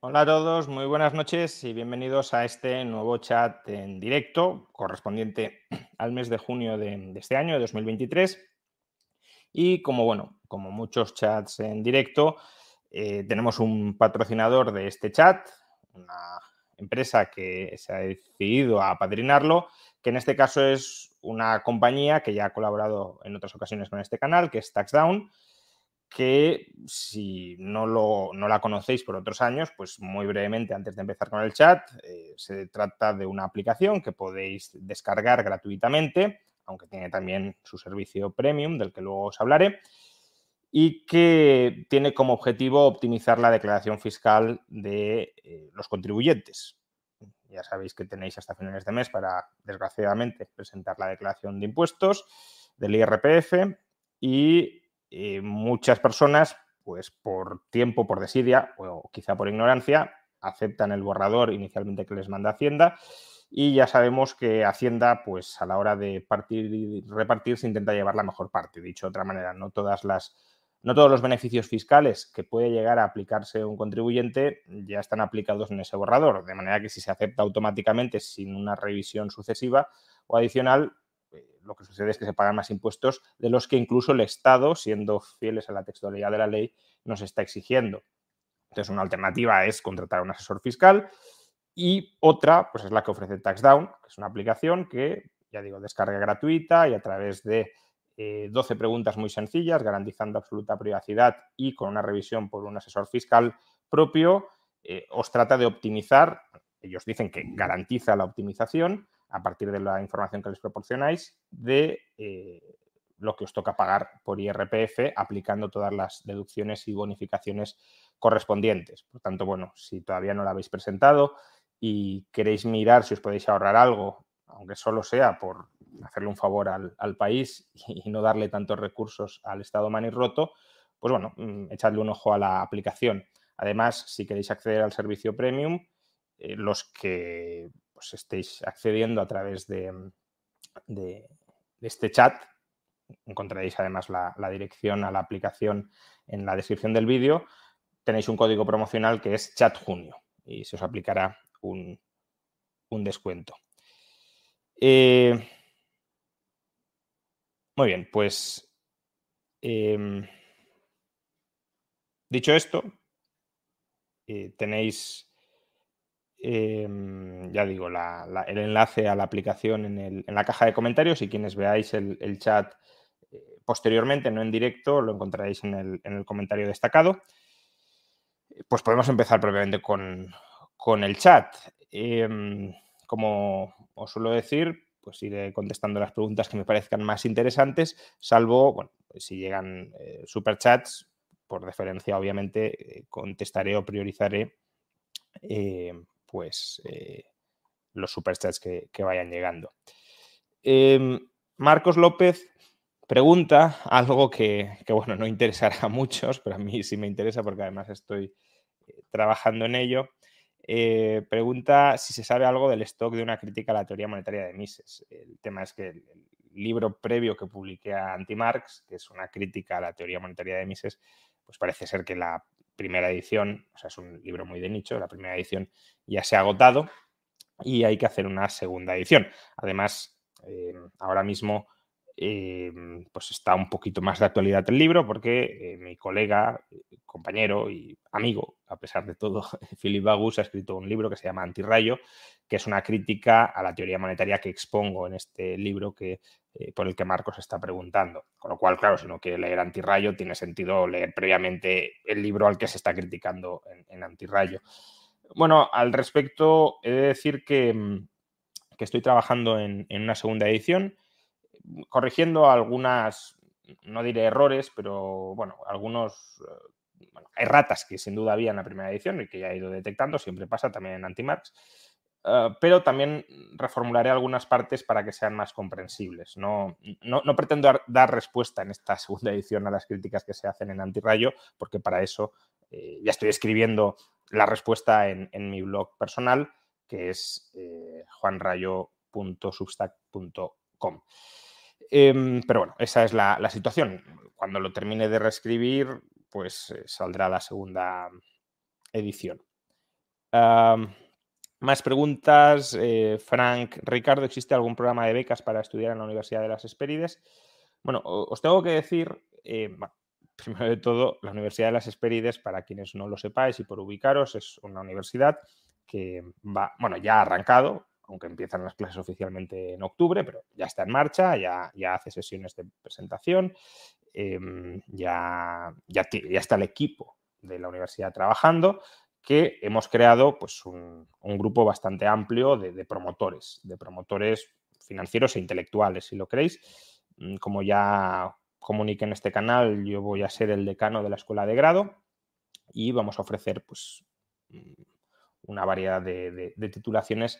Hola a todos, muy buenas noches y bienvenidos a este nuevo chat en directo correspondiente al mes de junio de, este año, de 2023. Y como bueno, como muchos chats en directo, eh, tenemos un patrocinador de este chat, una empresa que se ha decidido a apadrinarlo, que en este caso es una compañía que ya ha colaborado en otras ocasiones con este canal, que es TaxDown que si no, lo, no, la conocéis por otros años, pues muy brevemente antes de empezar con el chat, eh, se trata de una aplicación que podéis descargar gratuitamente, aunque tiene también su servicio premium, del que luego os hablaré, y que tiene como objetivo optimizar la declaración fiscal de eh, los contribuyentes. Ya sabéis que tenéis hasta finales de mes para, desgraciadamente, presentar la declaración de impuestos del IRPF y eh, muchas personas, pues por tiempo, por desidia o quizá por ignorancia, aceptan el borrador inicialmente que les manda Hacienda y ya sabemos que Hacienda, pues a la hora de partir y repartir, se intenta llevar la mejor parte. Dicho de otra manera, no todas las no todos los beneficios fiscales que puede llegar a aplicarse un contribuyente ya están aplicados en ese borrador, de manera que si se acepta automáticamente sin una revisión sucesiva o adicional, lo que sucede es que se pagan más impuestos de los que incluso el Estado, siendo fieles a la textualidad de la ley, nos está exigiendo. Entonces, una alternativa es contratar a un asesor fiscal y otra, pues es la que ofrece TaxDown, que es una aplicación que, ya digo, descarga gratuita y a través de 12 eh, preguntas muy sencillas, garantizando absoluta privacidad y con una revisión por un asesor fiscal propio, eh, os trata de optimizar, ellos dicen que garantiza la optimización, a partir de la información que les proporcionáis, de eh, lo que os toca pagar por IRPF aplicando todas las deducciones y bonificaciones correspondientes. Por tanto, bueno, si todavía no la habéis presentado y queréis mirar si os podéis ahorrar algo, aunque solo sea por hacerle un favor al, país y no darle tantos recursos al Estado manirroto, pues bueno, mm, echadle un ojo a la aplicación. Además, si queréis acceder al servicio premium, eh, los que pues, estéis accediendo a través de, mm, este chat. Encontraréis además la, dirección a la aplicación en la descripción del vídeo. Tenéis un código promocional que es chatjunio y se os aplicará un, descuento. Eh, muy bien, pues em, dicho esto, eh, tenéis Em, ya digo, el enlace a la aplicación en, la caja de comentarios y quienes veáis el, chat eh, posteriormente, no en directo, lo encontraréis en el, comentario destacado. Pues podemos empezar propiamente con, el chat. Em, como os suelo decir, pues iré contestando las preguntas que me parezcan más interesantes, salvo, pues si llegan eh, superchats, por deferencia, obviamente, eh, contestaré o priorizaré pues los superchats que, que vayan llegando. Em, Marcos López pregunta algo que, bueno, no interesará a muchos, pero a mí sí me interesa porque además estoy eh, trabajando en ello. Eh, pregunta si se sabe algo del stock de una crítica a la teoría monetaria de Mises. El tema es que el, libro previo que publiqué a Anti-Marx, que es una crítica a la teoría monetaria de Mises, pues parece ser que la primera edición, o sea, es un libro muy de nicho, la primera edición ya se ha agotado y hay que hacer una segunda edición. Además, eh, ahora mismo Em, pues está un poquito más de actualidad el libro porque eh, mi colega, compañero y amigo, a pesar de todo, Philip Bagus ha escrito un libro que se llama Antirrayo, que es una crítica a la teoría monetaria que expongo en este libro que, eh, por el que Marcos está preguntando. Con lo cual, claro, si no quiere leer Antirrayo, tiene sentido leer previamente el libro al que se está criticando en, Antirrayo. Bueno, al respecto, he de decir que, mm, estoy trabajando en una segunda edición corrigiendo algunas, no diré errores, pero bueno, algunos eh, erratas que sin duda había en la primera edición y que ya he ido detectando, siempre pasa también en Antimarx. Uh, pero también reformularé algunas partes para que sean más comprensibles. No, no, pretendo dar, respuesta en esta segunda edición a las críticas que se hacen en Antirrayo, porque para eso eh, ya estoy escribiendo la respuesta en, mi blog personal, que es eh, juanrayo.substack.com. Em, pero bueno, esa es la, situación. Cuando lo termine de reescribir, pues eh, saldrá la segunda edición. más preguntas. Eh, Frank, Ricardo, ¿existe algún programa de becas para estudiar en la Universidad de las Espérides? Bueno, os tengo que decir, eh, primero de todo, la Universidad de las Espérides, para quienes no lo sepáis y por ubicaros, es una universidad que va, bueno, ya ha arrancado, aunque empiezan las clases oficialmente en octubre, pero ya está en marcha, ya, ya hace sesiones de presentación, em, ya, ya, está el equipo de la universidad trabajando, que hemos creado pues, un, grupo bastante amplio de, promotores, de promotores financieros e intelectuales, si lo queréis. Mm, como ya comuniqué en este canal, yo voy a ser el decano de la escuela de grado y vamos a ofrecer pues, mm, una variedad de, de titulaciones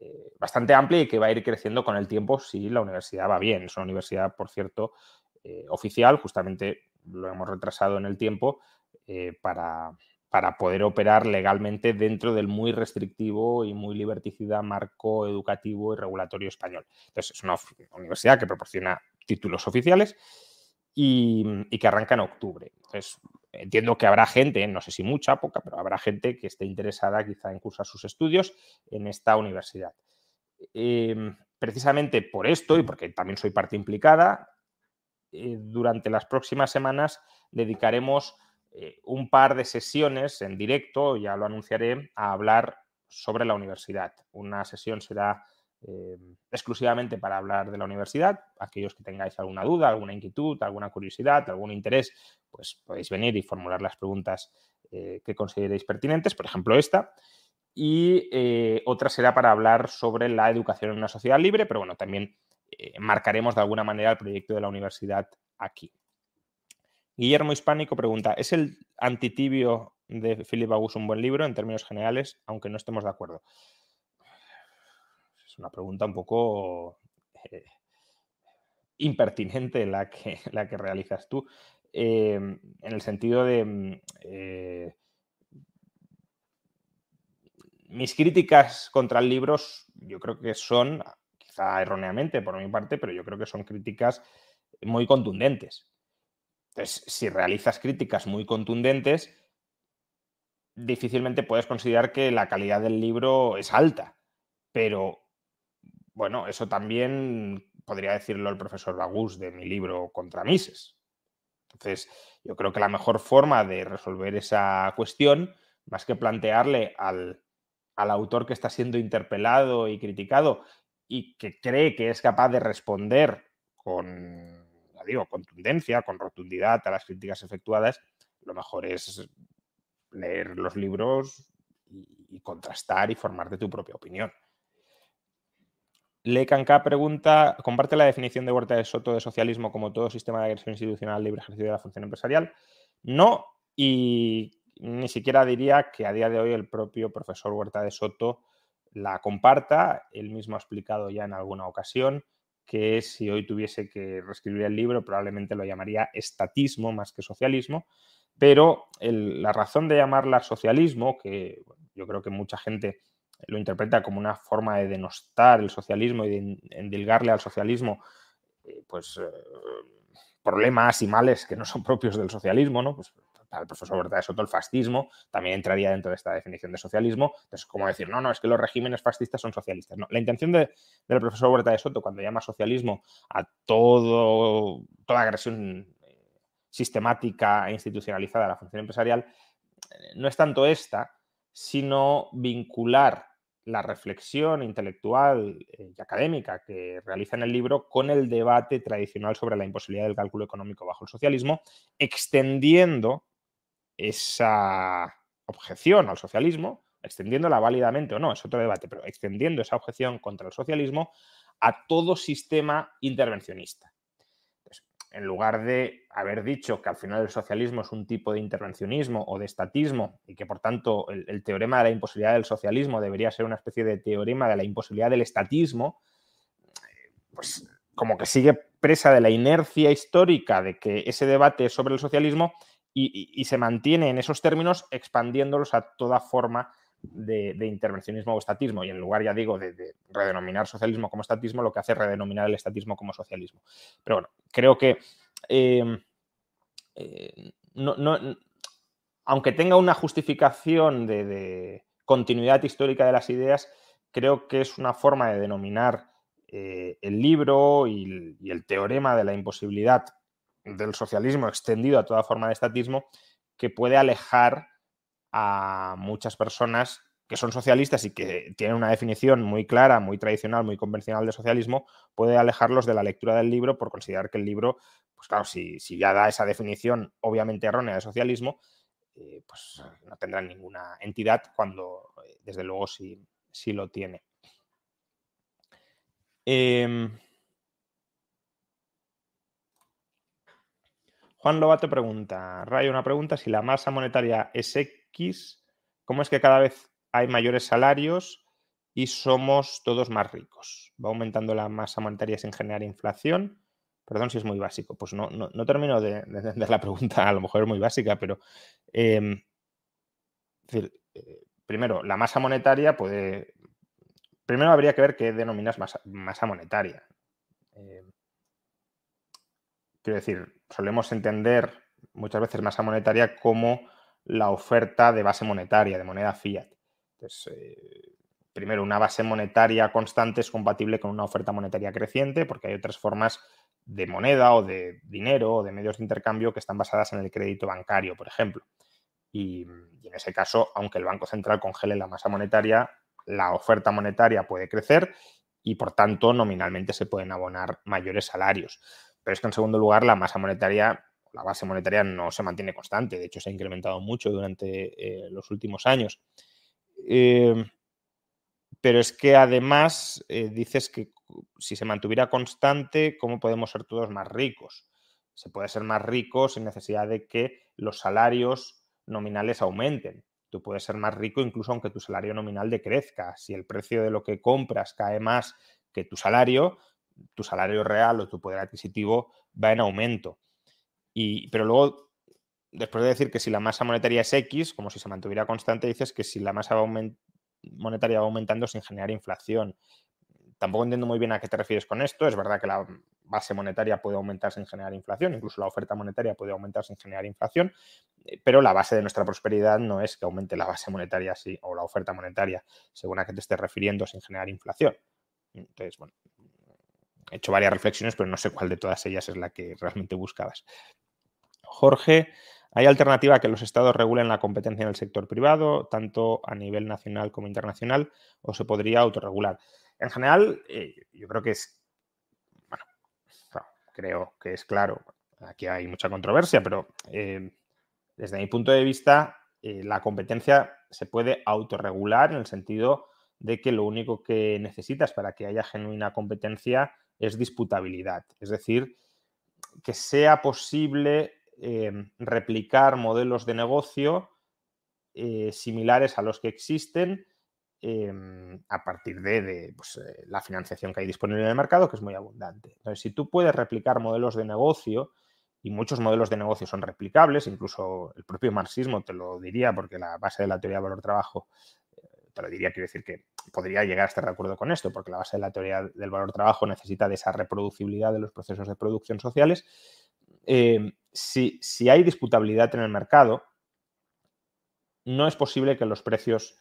eh, bastante amplia y que va a ir creciendo con el tiempo si la universidad va bien. Es una universidad, por cierto, eh, oficial, justamente lo hemos retrasado en el tiempo eh, para, para, poder operar legalmente dentro del muy restrictivo y muy liberticida marco educativo y regulatorio español. Entonces, es una universidad que proporciona títulos oficiales y, que arranca en octubre. Entiendo que habrá gente, no sé si mucha, poca, pero habrá gente que esté interesada quizá en cursar sus estudios en esta universidad. Em, precisamente por esto y porque también soy parte implicada, eh, durante las próximas semanas dedicaremos eh, un par de sesiones en directo, ya lo anunciaré, a hablar sobre la universidad. Una sesión será eh, exclusivamente para hablar de la universidad. Aquellos que tengáis alguna duda, alguna inquietud, alguna curiosidad, algún interés, pues podéis venir y formular las preguntas eh, que consideréis pertinentes, por ejemplo esta. Y eh, otra será para hablar sobre la educación en una sociedad libre, pero bueno, también marcaremos de alguna manera el proyecto de la universidad aquí. Guillermo Hispánico pregunta, ¿es el antitibio de Philip August un buen libro en términos generales, aunque no estemos de acuerdo? Una pregunta un poco eh, impertinente la que, la que realizas tú, em, en el sentido de... Mm, eh, mis críticas contra el libro yo creo que son, quizá erróneamente por mi parte, pero yo creo que son críticas muy contundentes. Entonces, si realizas críticas muy contundentes, difícilmente puedes considerar que la calidad del libro es alta, pero bueno, eso también podría decirlo el profesor Bagus de mi libro Contra Mises. Entonces, yo creo que la mejor forma de resolver esa cuestión, más que plantearle al, autor que está siendo interpelado y criticado y que cree que es capaz de responder con, ya digo, contundencia, con rotundidad a las críticas efectuadas, lo mejor es leer los libros y, y contrastar y formarte tu propia opinión. Lecanca pregunta, ¿comparte la definición de Huerta de Soto de socialismo como todo sistema de agresión institucional libre ejercicio de la función empresarial? No, y ni siquiera diría que a día de hoy el propio profesor Huerta de Soto la comparta. Él mismo ha explicado ya en alguna ocasión que si hoy tuviese que reescribir el libro probablemente lo llamaría estatismo más que socialismo, pero la razón de llamarla socialismo, que yo creo que mucha gente lo interpreta como una forma de denostar el socialismo y de endilgarle al socialismo eh, pues eh, problemas y males que no son propios del socialismo, ¿no? Pues para el profesor Berta de Soto el fascismo también entraría dentro de esta definición de socialismo. Entonces, como decir, no, no, es que los regímenes fascistas son socialistas. No, la intención del profesor Huerta de Soto cuando llama socialismo a todo, toda agresión eh, sistemática e institucionalizada a la función empresarial no es tanto esta, sino vincular la reflexión intelectual eh, y académica que realiza en el libro con el debate tradicional sobre la imposibilidad del cálculo económico bajo el socialismo, extendiendo esa objeción al socialismo, extendiéndola válidamente o no, es otro debate, pero extendiendo esa objeción contra el socialismo a todo sistema intervencionista. En lugar de haber dicho que al final el socialismo es un tipo de intervencionismo o de estatismo y que por tanto el, teorema de la imposibilidad del socialismo debería ser una especie de teorema de la imposibilidad del estatismo, pues como que sigue presa de la inercia histórica de que ese debate es sobre el socialismo y, se mantiene en esos términos expandiéndolos a toda forma intervencionismo o estatismo. Y en lugar, ya digo, de, redenominar socialismo como estatismo, lo que hace es redenominar el estatismo como socialismo. Pero bueno, creo que em, eh, aunque tenga una justificación de, continuidad histórica de las ideas, creo que es una forma de denominar eh, el libro y el teorema de la imposibilidad del socialismo extendido a toda forma de estatismo que puede alejar a muchas personas que son socialistas y que tienen una definición muy clara, muy tradicional, muy convencional de socialismo, puede alejarlos de la lectura del libro por considerar que el libro, pues claro, si, ya da esa definición obviamente errónea de socialismo, eh, pues no tendrán ninguna entidad cuando eh, desde luego sí, lo tiene. Em, Juan Lobato pregunta, Rayo, una pregunta, si la masa monetaria es ¿cómo es que cada vez hay mayores salarios y somos todos más ricos? ¿Va aumentando la masa monetaria sin generar inflación? Perdón si es muy básico. Pues no, no, termino de, entender la pregunta, a lo mejor es muy básica, pero em, eh, primero, la masa monetaria puede... Primero habría que ver qué denominas masa, monetaria. Em, quiero decir, solemos entender muchas veces masa monetaria como la oferta de base monetaria, de moneda fiat. Entonces, eh, primero, una base monetaria constante es compatible con una oferta monetaria creciente porque hay otras formas de moneda o de dinero o de medios de intercambio que están basadas en el crédito bancario, por ejemplo. Y, y en ese caso, aunque el Banco Central congele la masa monetaria, la oferta monetaria puede crecer y, por tanto, nominalmente se pueden abonar mayores salarios. Pero es que en segundo lugar la masa monetaria, la base monetaria no se mantiene constante, de hecho se ha incrementado mucho durante eh, los últimos años. Em, pero es que además eh, dices que si se mantuviera constante, ¿cómo podemos ser todos más ricos? Se puede ser más rico sin necesidad de que los salarios nominales aumenten. Tú puedes ser más rico incluso aunque tu salario nominal decrezca. Si el precio de lo que compras cae más que tu salario, tu salario real o tu poder adquisitivo va en aumento. Y, pero luego, después de decir que si la masa monetaria es X, como si se mantuviera constante, dices que si la masa monetaria va aumentando sin generar inflación. Tampoco entiendo muy bien a qué te refieres con esto. Es verdad que la base monetaria puede aumentar sin generar inflación, incluso la oferta monetaria puede aumentar sin generar inflación, eh, pero la base de nuestra prosperidad no es que aumente la base monetaria así, o la oferta monetaria, según a qué te estés refiriendo, sin generar inflación. Entonces, bueno, he hecho varias reflexiones, pero no sé cuál de todas ellas es la que realmente buscabas. Jorge, ¿hay alternativa a que los estados regulen la competencia en el sector privado, tanto a nivel nacional como internacional, o se podría autorregular? En general, eh, yo creo que es, bueno, creo que es claro, aquí hay mucha controversia, pero eh, desde mi punto de vista, eh, la competencia se puede autorregular en el sentido de que lo único que necesitas para que haya genuina competencia es disputabilidad. Es decir, que sea posible em, replicar modelos de negocio eh, similares a los que existen em, a partir de, pues, eh, la financiación que hay disponible en el mercado, que es muy abundante. Entonces, si tú puedes replicar modelos de negocio, y muchos modelos de negocio son replicables, incluso el propio marxismo te lo diría, porque la base de la teoría de valor-trabajo eh, te lo diría, quiero decir que podría llegar a estar de acuerdo con esto, porque la base de la teoría del valor-trabajo necesita de esa reproducibilidad de los procesos de producción sociales. Eh, si, si hay disputabilidad en el mercado, no es posible que los precios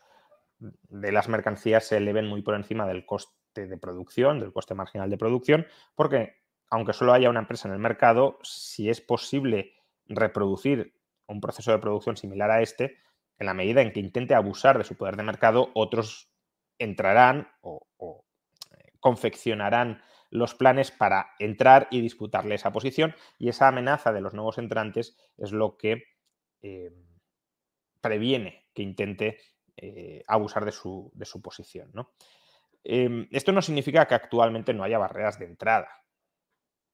de las mercancías se eleven muy por encima del coste de producción, del coste marginal de producción, porque aunque solo haya una empresa en el mercado, si es posible reproducir un proceso de producción similar a este, en la medida en que intente abusar de su poder de mercado, otros entrarán o, eh, confeccionarán los planes para entrar y disputarle esa posición. Y esa amenaza de los nuevos entrantes es lo que eh, previene que intente eh, abusar de su, posición. Em, esto no significa que actualmente no haya barreras de entrada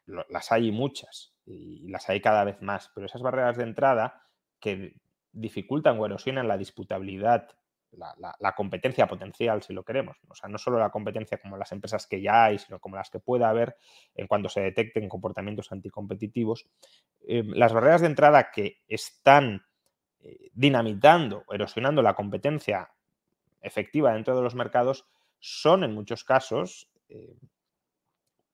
las hay muchas y las hay cada vez más, pero esas barreras de entrada que dificultan o erosionan la disputabilidad, la, competencia potencial, si lo queremos. O sea, no solo la competencia como las empresas que ya hay, sino como las que pueda haber en cuanto se detecten comportamientos anticompetitivos. Eh, las barreras de entrada que están eh, dinamitando, erosionando la competencia efectiva dentro de los mercados son en muchos casos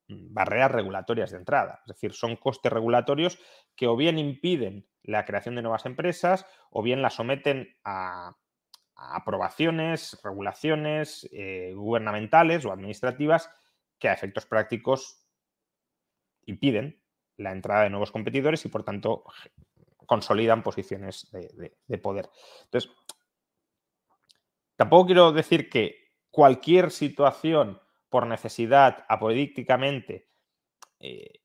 Mm, barreras regulatorias de entrada. Es decir, son costes regulatorios que o bien impiden la creación de nuevas empresas o bien las someten a, aprobaciones, regulaciones eh, gubernamentales o administrativas que a efectos prácticos impiden la entrada de nuevos competidores y por tanto consolidan posiciones de, de poder. Entonces, tampoco quiero decir que cualquier situación por necesidad apodícticamente eh,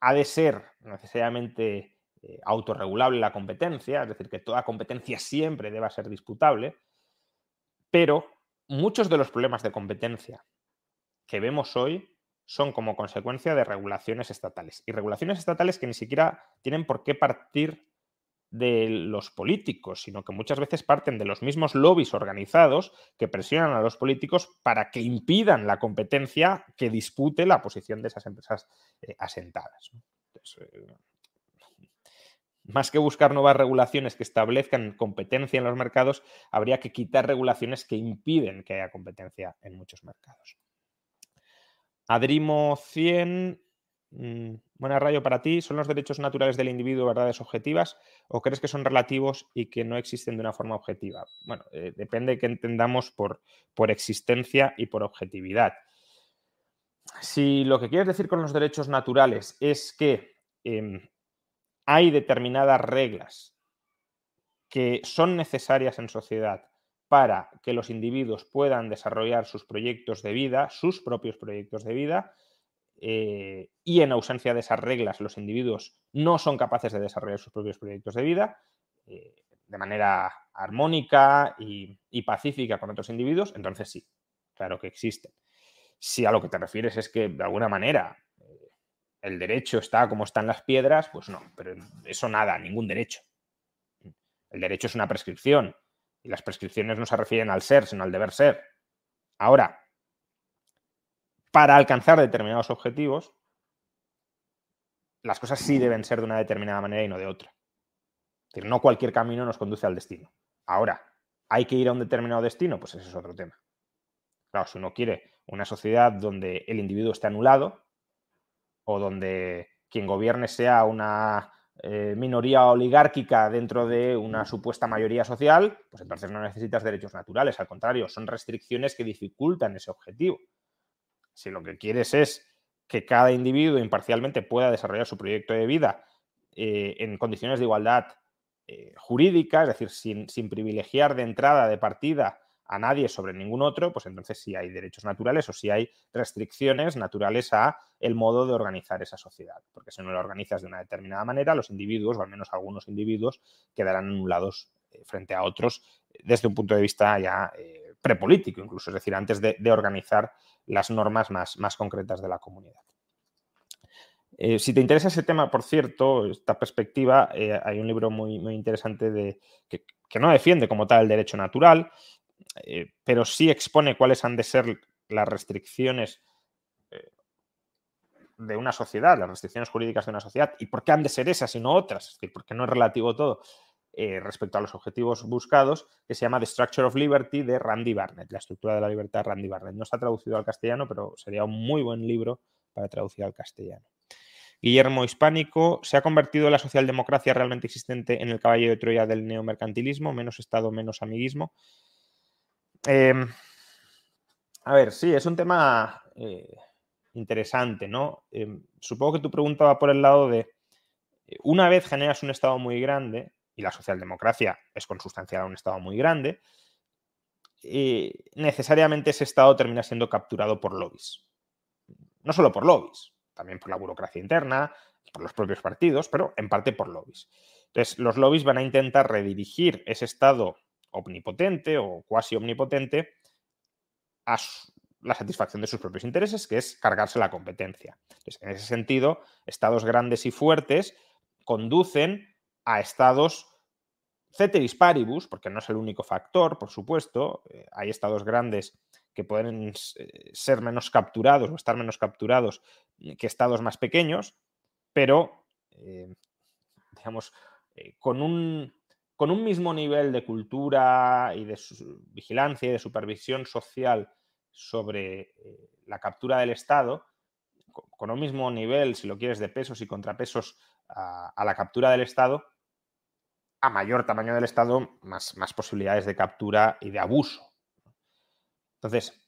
ha de ser necesariamente eh, autorregulable la competencia, es decir, que toda competencia siempre deba ser disputable, pero muchos de los problemas de competencia que vemos hoy son como consecuencia de regulaciones estatales. Y regulaciones estatales que ni siquiera tienen por qué partir de los políticos, sino que muchas veces parten de los mismos lobbies organizados que presionan a los políticos para que impidan la competencia que dispute la posición de esas empresas eh, asentadas. Eh, más que buscar nuevas regulaciones que establezcan competencia en los mercados, habría que quitar regulaciones que impiden que haya competencia en muchos mercados. Adrimo 100 Mm, buena rayo para ti, ¿son los derechos naturales del individuo verdades objetivas o crees que son relativos y que no existen de una forma objetiva? Bueno, eh, depende de que entendamos por, por existencia y por objetividad. Si lo que quieres decir con los derechos naturales es que em, hay determinadas reglas que son necesarias en sociedad para que los individuos puedan desarrollar sus proyectos de vida, sus propios proyectos de vida, eh, y en ausencia de esas reglas los individuos no son capaces de desarrollar sus propios proyectos de vida eh, de manera armónica y, pacífica con otros individuos, entonces sí, claro que existen. Si a lo que te refieres es que de alguna manera el derecho está como están las piedras, pues no, pero eso nada, ningún derecho. El derecho es una prescripción y las prescripciones no se refieren al ser, sino al deber ser. Ahora, para alcanzar determinados objetivos, las cosas sí deben ser de una determinada manera y no de otra. Es decir, no cualquier camino nos conduce al destino. Ahora, ¿hay que ir a un determinado destino? Pues ese es otro tema. Claro, si uno quiere una sociedad donde el individuo esté anulado o donde quien gobierne sea una eh, minoría oligárquica dentro de una supuesta mayoría social, pues entonces no necesitas derechos naturales. Al contrario, son restricciones que dificultan ese objetivo. Si lo que quieres es que cada individuo imparcialmente pueda desarrollar su proyecto de vida eh, en condiciones de igualdad eh, jurídica, es decir, sin, privilegiar de entrada, de partida a nadie sobre ningún otro, pues entonces sí hay derechos naturales o sí hay restricciones naturales a el modo de organizar esa sociedad. Porque si no la organizas de una determinada manera, los individuos, o al menos algunos individuos, quedarán anulados eh, frente a otros desde un punto de vista ya prepolítico incluso, es decir, antes de, organizar las normas más, más, concretas de la comunidad. Eh, si te interesa ese tema, por cierto, esta perspectiva, eh, hay un libro muy, muy interesante de, que, no defiende como tal el derecho natural, pero sí expone cuáles han de ser las restricciones de una sociedad, las restricciones jurídicas de una sociedad, y por qué han de ser esas y no otras, es decir, porque no es relativo todo eh, respecto a los objetivos buscados, que se llama The Structure of Liberty de Randy Barnett, la estructura de la libertad de Randy Barnett. No está traducido al castellano, pero sería un muy buen libro para traducir al castellano. Guillermo Hispánico, ¿se ha convertido la socialdemocracia realmente existente en el caballo de Troya del neomercantilismo? Menos Estado, menos amiguismo. Em, a ver, sí, es un tema eh, interesante, ¿no? Em, supongo que tu pregunta va por el lado de, eh, una vez generas un Estado muy grande, y la socialdemocracia es consustancial a un Estado muy grande, eh, necesariamente ese Estado termina siendo capturado por lobbies. No solo por lobbies, también por la burocracia interna, por los propios partidos, pero en parte por lobbies. Entonces, los lobbies van a intentar redirigir ese Estado omnipotente o cuasi omnipotente a la satisfacción de sus propios intereses, que es cargarse la competencia. Entonces, en ese sentido, estados grandes y fuertes conducen a estados ceteris paribus, porque no es el único factor, por supuesto, eh, hay estados grandes que pueden eh, ser menos capturados o estar menos capturados que estados más pequeños, pero, eh, digamos, con, un, con un mismo nivel de cultura y de vigilancia y de supervisión social sobre la captura del Estado, con un mismo nivel, si lo quieres, de pesos y contrapesos a la captura del Estado, a mayor tamaño del Estado, más, más posibilidades de captura y de abuso. Entonces,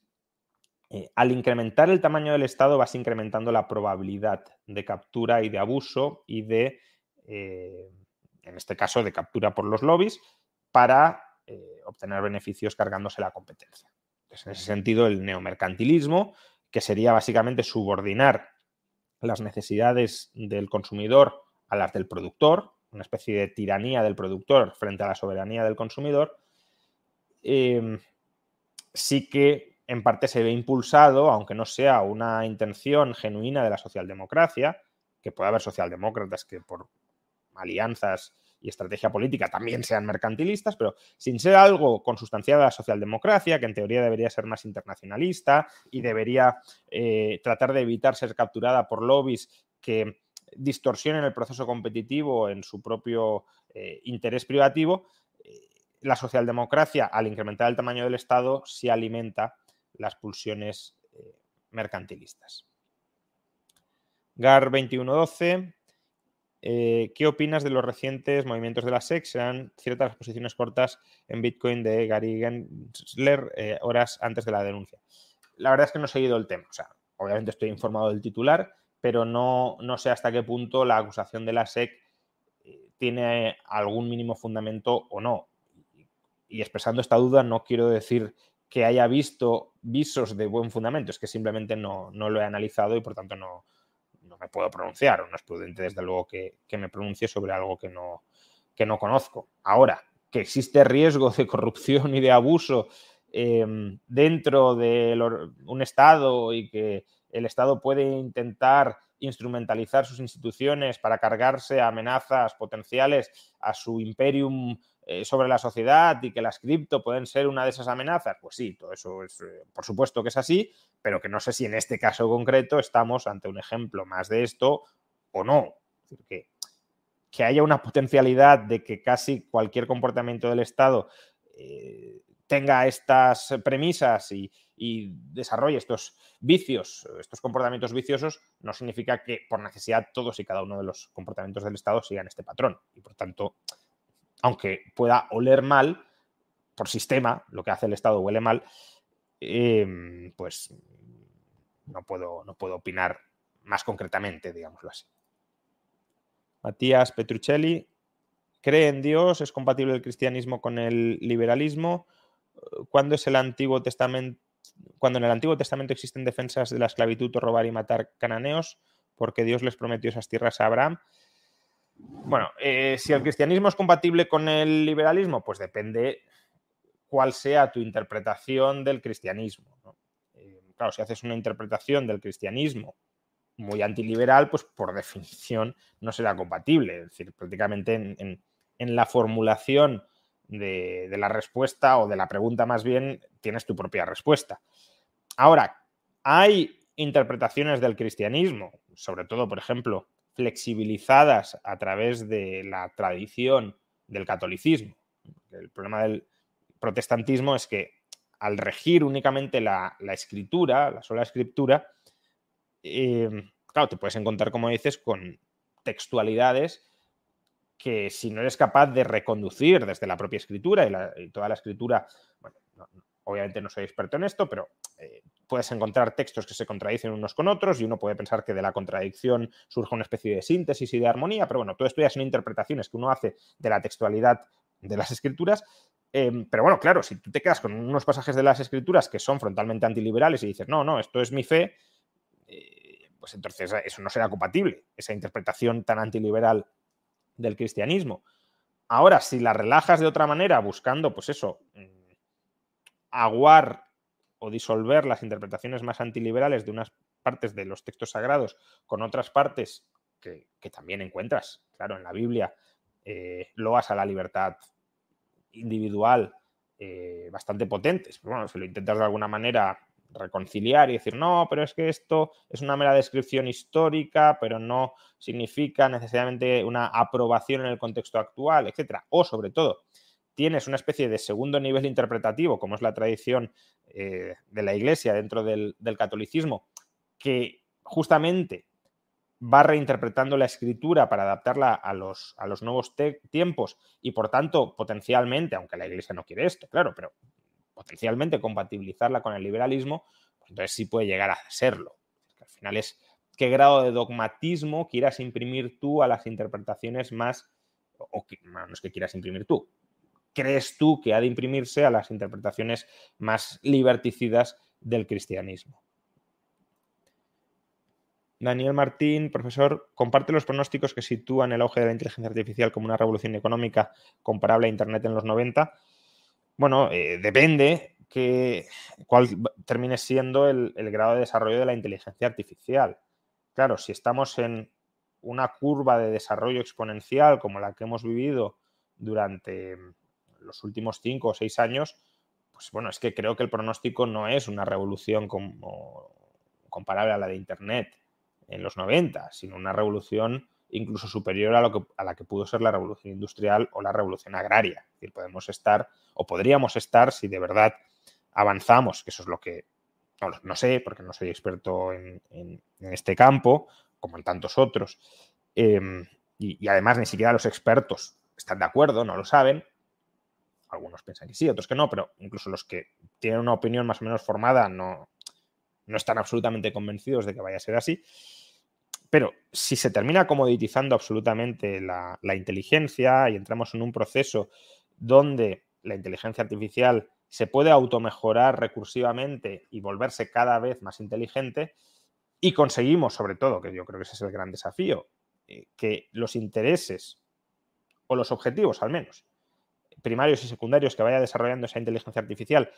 eh, al incrementar el tamaño del Estado vas incrementando la probabilidad de captura y de abuso y de, eh, en este caso, de captura por los lobbies para eh, obtener beneficios cargándose la competencia. en ese sentido, el neomercantilismo, que sería básicamente subordinar las necesidades del consumidor a las del productor, una especie de tiranía del productor frente a la soberanía del consumidor, em, sí que en parte se ve impulsado, aunque no sea una intención genuina de la socialdemocracia, que puede haber socialdemócratas que por alianzas y estrategia política también sean mercantilistas, pero sin ser algo consustanciado a la socialdemocracia, que en teoría debería ser más internacionalista y debería eh, tratar de evitar ser capturada por lobbies que distorsionen el proceso competitivo en su propio eh, interés privativo, eh, la socialdemocracia, al incrementar el tamaño del Estado, sí alimenta las pulsiones mercantilistas. GAR 2112. ¿Qué opinas de los recientes movimientos de la SEC? Serán ciertas posiciones cortas en Bitcoin de Gary Gensler horas antes de la denuncia. La verdad es que no he seguido el tema. O sea, obviamente estoy informado del titular, pero no, no sé hasta qué punto la acusación de la SEC eh, tiene algún mínimo fundamento o no. Y expresando esta duda no quiero decir que haya visto visos de buen fundamento, es que simplemente no, lo he analizado y por tanto no, me puedo pronunciar, o no es prudente desde luego que, me pronuncie sobre algo que no, que no conozco. Ahora, que existe riesgo de corrupción y de abuso em, dentro de un Estado y que el Estado puede intentar instrumentalizar sus instituciones para cargarse amenazas potenciales a su imperium eh, sobre la sociedad y que las cripto pueden ser una de esas amenazas, pues sí, todo eso es, eh, por supuesto que es así, pero que no sé si en este caso concreto estamos ante un ejemplo más de esto o no. Es decir, que, que haya una potencialidad de que casi cualquier comportamiento del Estado eh, tenga estas premisas y, y desarrolle estos vicios, estos comportamientos viciosos, no significa que por necesidad todos y cada uno de los comportamientos del Estado sigan este patrón. Y por tanto, aunque pueda oler mal, por sistema, lo que hace el Estado huele mal, em, pues no puedo, no puedo opinar más concretamente, digámoslo así. Matías Petruccelli, ¿cree en Dios? ¿Es compatible el cristianismo con el liberalismo? ¿Cuándo es el Antiguo Testamento? cuando en el Antiguo Testamento existen defensas de la esclavitud o robar y matar cananeos, porque Dios les prometió esas tierras a Abraham. Bueno, eh, si el cristianismo es compatible con el liberalismo, pues depende cuál sea tu interpretación del cristianismo. Eh, claro, si haces una interpretación del cristianismo muy antiliberal, pues por definición no será compatible. Es decir, prácticamente en, la formulación de, la respuesta o de la pregunta más bien, tienes tu propia respuesta. Ahora, hay interpretaciones del cristianismo, sobre todo, por ejemplo, flexibilizadas a través de la tradición del catolicismo. El problema del protestantismo es que al regir únicamente la, escritura, la sola escritura, eh, claro, te puedes encontrar, como dices, con textualidades que si no eres capaz de reconducir desde la propia escritura y, toda la escritura, bueno, obviamente no soy experto en esto, pero eh, puedes encontrar textos que se contradicen unos con otros y uno puede pensar que de la contradicción surge una especie de síntesis y de armonía, pero bueno, todo esto ya son interpretaciones que uno hace de la textualidad de las escrituras. Em, pero bueno, claro, si tú te quedas con unos pasajes de las escrituras que son frontalmente antiliberales y dices, no, no, esto es mi fe, eh, pues entonces eso no será compatible, esa interpretación tan antiliberal del cristianismo. Ahora, si la relajas de otra manera, buscando, pues eso, mm, aguar o disolver las interpretaciones más antiliberales de unas partes de los textos sagrados con otras partes que, también encuentras, claro, en la Biblia, eh, loas a la libertad individual eh, bastante potentes. Pero bueno, si lo intentas de alguna manera reconciliar y decir, no, pero es que esto es una mera descripción histórica, pero no significa necesariamente una aprobación en el contexto actual, etcétera. O sobre todo, tienes una especie de segundo nivel interpretativo, como es la tradición eh, de la Iglesia dentro del, catolicismo, que justamente va reinterpretando la escritura para adaptarla a los, nuevos tiempos y por tanto potencialmente, aunque la Iglesia no quiere esto, claro, pero potencialmente compatibilizarla con el liberalismo, pues entonces sí puede llegar a serlo. al final es qué grado de dogmatismo quieras imprimir tú a las interpretaciones más, o que, no es que quieras imprimir tú, crees tú que ha de imprimirse a las interpretaciones más liberticidas del cristianismo. Daniel Martín, profesor, comparte los pronósticos que sitúan el auge de la inteligencia artificial como una revolución económica comparable a Internet en los 90. Bueno, eh, depende que, cuál termine siendo el, el grado de desarrollo de la inteligencia artificial. Claro, si estamos en una curva de desarrollo exponencial como la que hemos vivido durante los últimos cinco o seis años, pues bueno, es que creo que el pronóstico no es una revolución como, comparable a la de Internet en los 90, sino una revolución incluso superior a, lo que, a la que pudo ser la revolución industrial o la revolución agraria. Es decir, podemos estar o podríamos estar si de verdad avanzamos, que eso es lo que no, sé, porque no soy experto en, este campo, como en tantos otros, em, y además ni siquiera los expertos están de acuerdo, no lo saben, algunos piensan que sí, otros que no, pero incluso los que tienen una opinión más o menos formada no, no están absolutamente convencidos de que vaya a ser así. Pero si se termina comoditizando absolutamente la, la inteligencia y entramos en un proceso donde la inteligencia artificial se puede automejorar recursivamente y volverse cada vez más inteligente, y conseguimos, sobre todo, que yo creo que ese es el gran desafío, eh, que los intereses o los objetivos al menos primarios y secundarios que vaya desarrollando esa inteligencia artificial